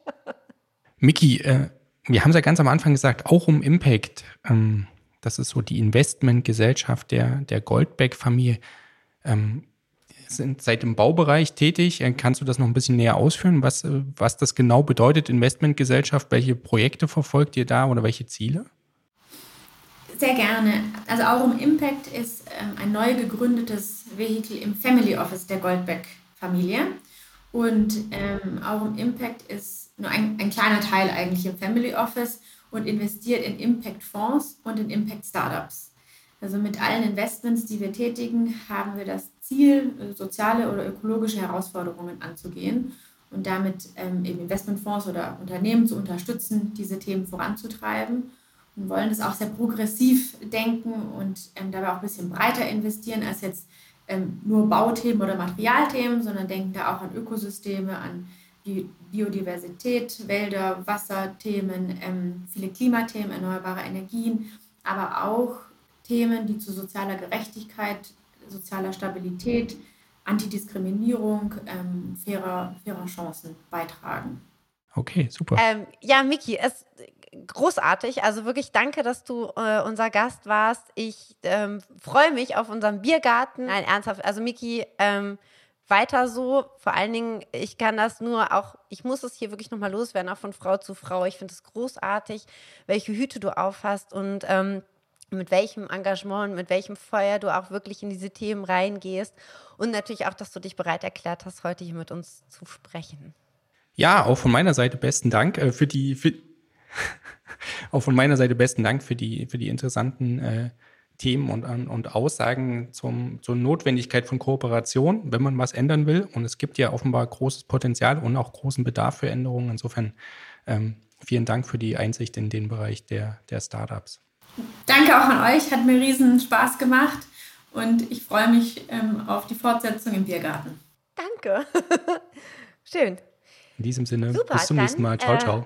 Miki, äh, wir haben es ja ganz am Anfang gesagt, auch um Impact. Ähm, das ist so die Investmentgesellschaft der, der Goldbeck-Familie. Ähm, sind seit im Baubereich tätig. Äh, kannst du das noch ein bisschen näher ausführen, was, äh, was das genau bedeutet, Investmentgesellschaft? Welche Projekte verfolgt ihr da oder welche Ziele? Sehr gerne. Also Aurum Impact ist ähm, ein neu gegründetes Vehikel im Family Office der Goldbeck-Familie. Und ähm, Aurum Impact ist nur ein, ein kleiner Teil eigentlich im Family Office und investiert in Impact-Fonds und in Impact-Startups. Also mit allen Investments, die wir tätigen, haben wir das Ziel, äh, soziale oder ökologische Herausforderungen anzugehen und damit ähm, eben Investmentfonds oder Unternehmen zu unterstützen, diese Themen voranzutreiben und wollen das auch sehr progressiv denken und ähm, dabei auch ein bisschen breiter investieren als jetzt ähm, nur Bauthemen oder Materialthemen, sondern denken da auch an Ökosysteme, an Biodiversität, Wälder, Wasserthemen, ähm, viele Klimathemen, erneuerbare Energien, aber auch Themen, die zu sozialer Gerechtigkeit, sozialer Stabilität, Antidiskriminierung, ähm, fairer, fairer Chancen beitragen. Okay, super. Ähm, ja, Miki, es großartig. Also wirklich danke, dass du äh, unser Gast warst. Ich ähm, freue mich auf unseren Biergarten. Nein, ernsthaft. Also Miki, ähm, weiter so. Vor allen Dingen, ich kann das nur auch, ich muss es hier wirklich nochmal loswerden, auch von Frau zu Frau. Ich finde es großartig, welche Hüte du aufhast und ähm, mit welchem Engagement und mit welchem Feuer du auch wirklich in diese Themen reingehst. Und natürlich auch, dass du dich bereit erklärt hast, heute hier mit uns zu sprechen. Ja, auch von meiner Seite besten Dank äh, für die, für, auch von meiner Seite besten Dank für die, für die interessanten äh, Themen und, und Aussagen zum, zur Notwendigkeit von Kooperation, wenn man was ändern will. Und es gibt ja offenbar großes Potenzial und auch großen Bedarf für Änderungen. Insofern ähm, vielen Dank für die Einsicht in den Bereich der, der Startups. Danke auch an euch, hat mir riesen Spaß gemacht und ich freue mich ähm, auf die Fortsetzung im Biergarten. Danke. Schön. In diesem Sinne, Super, bis zum dann, nächsten Mal. Ciao, äh, ciao.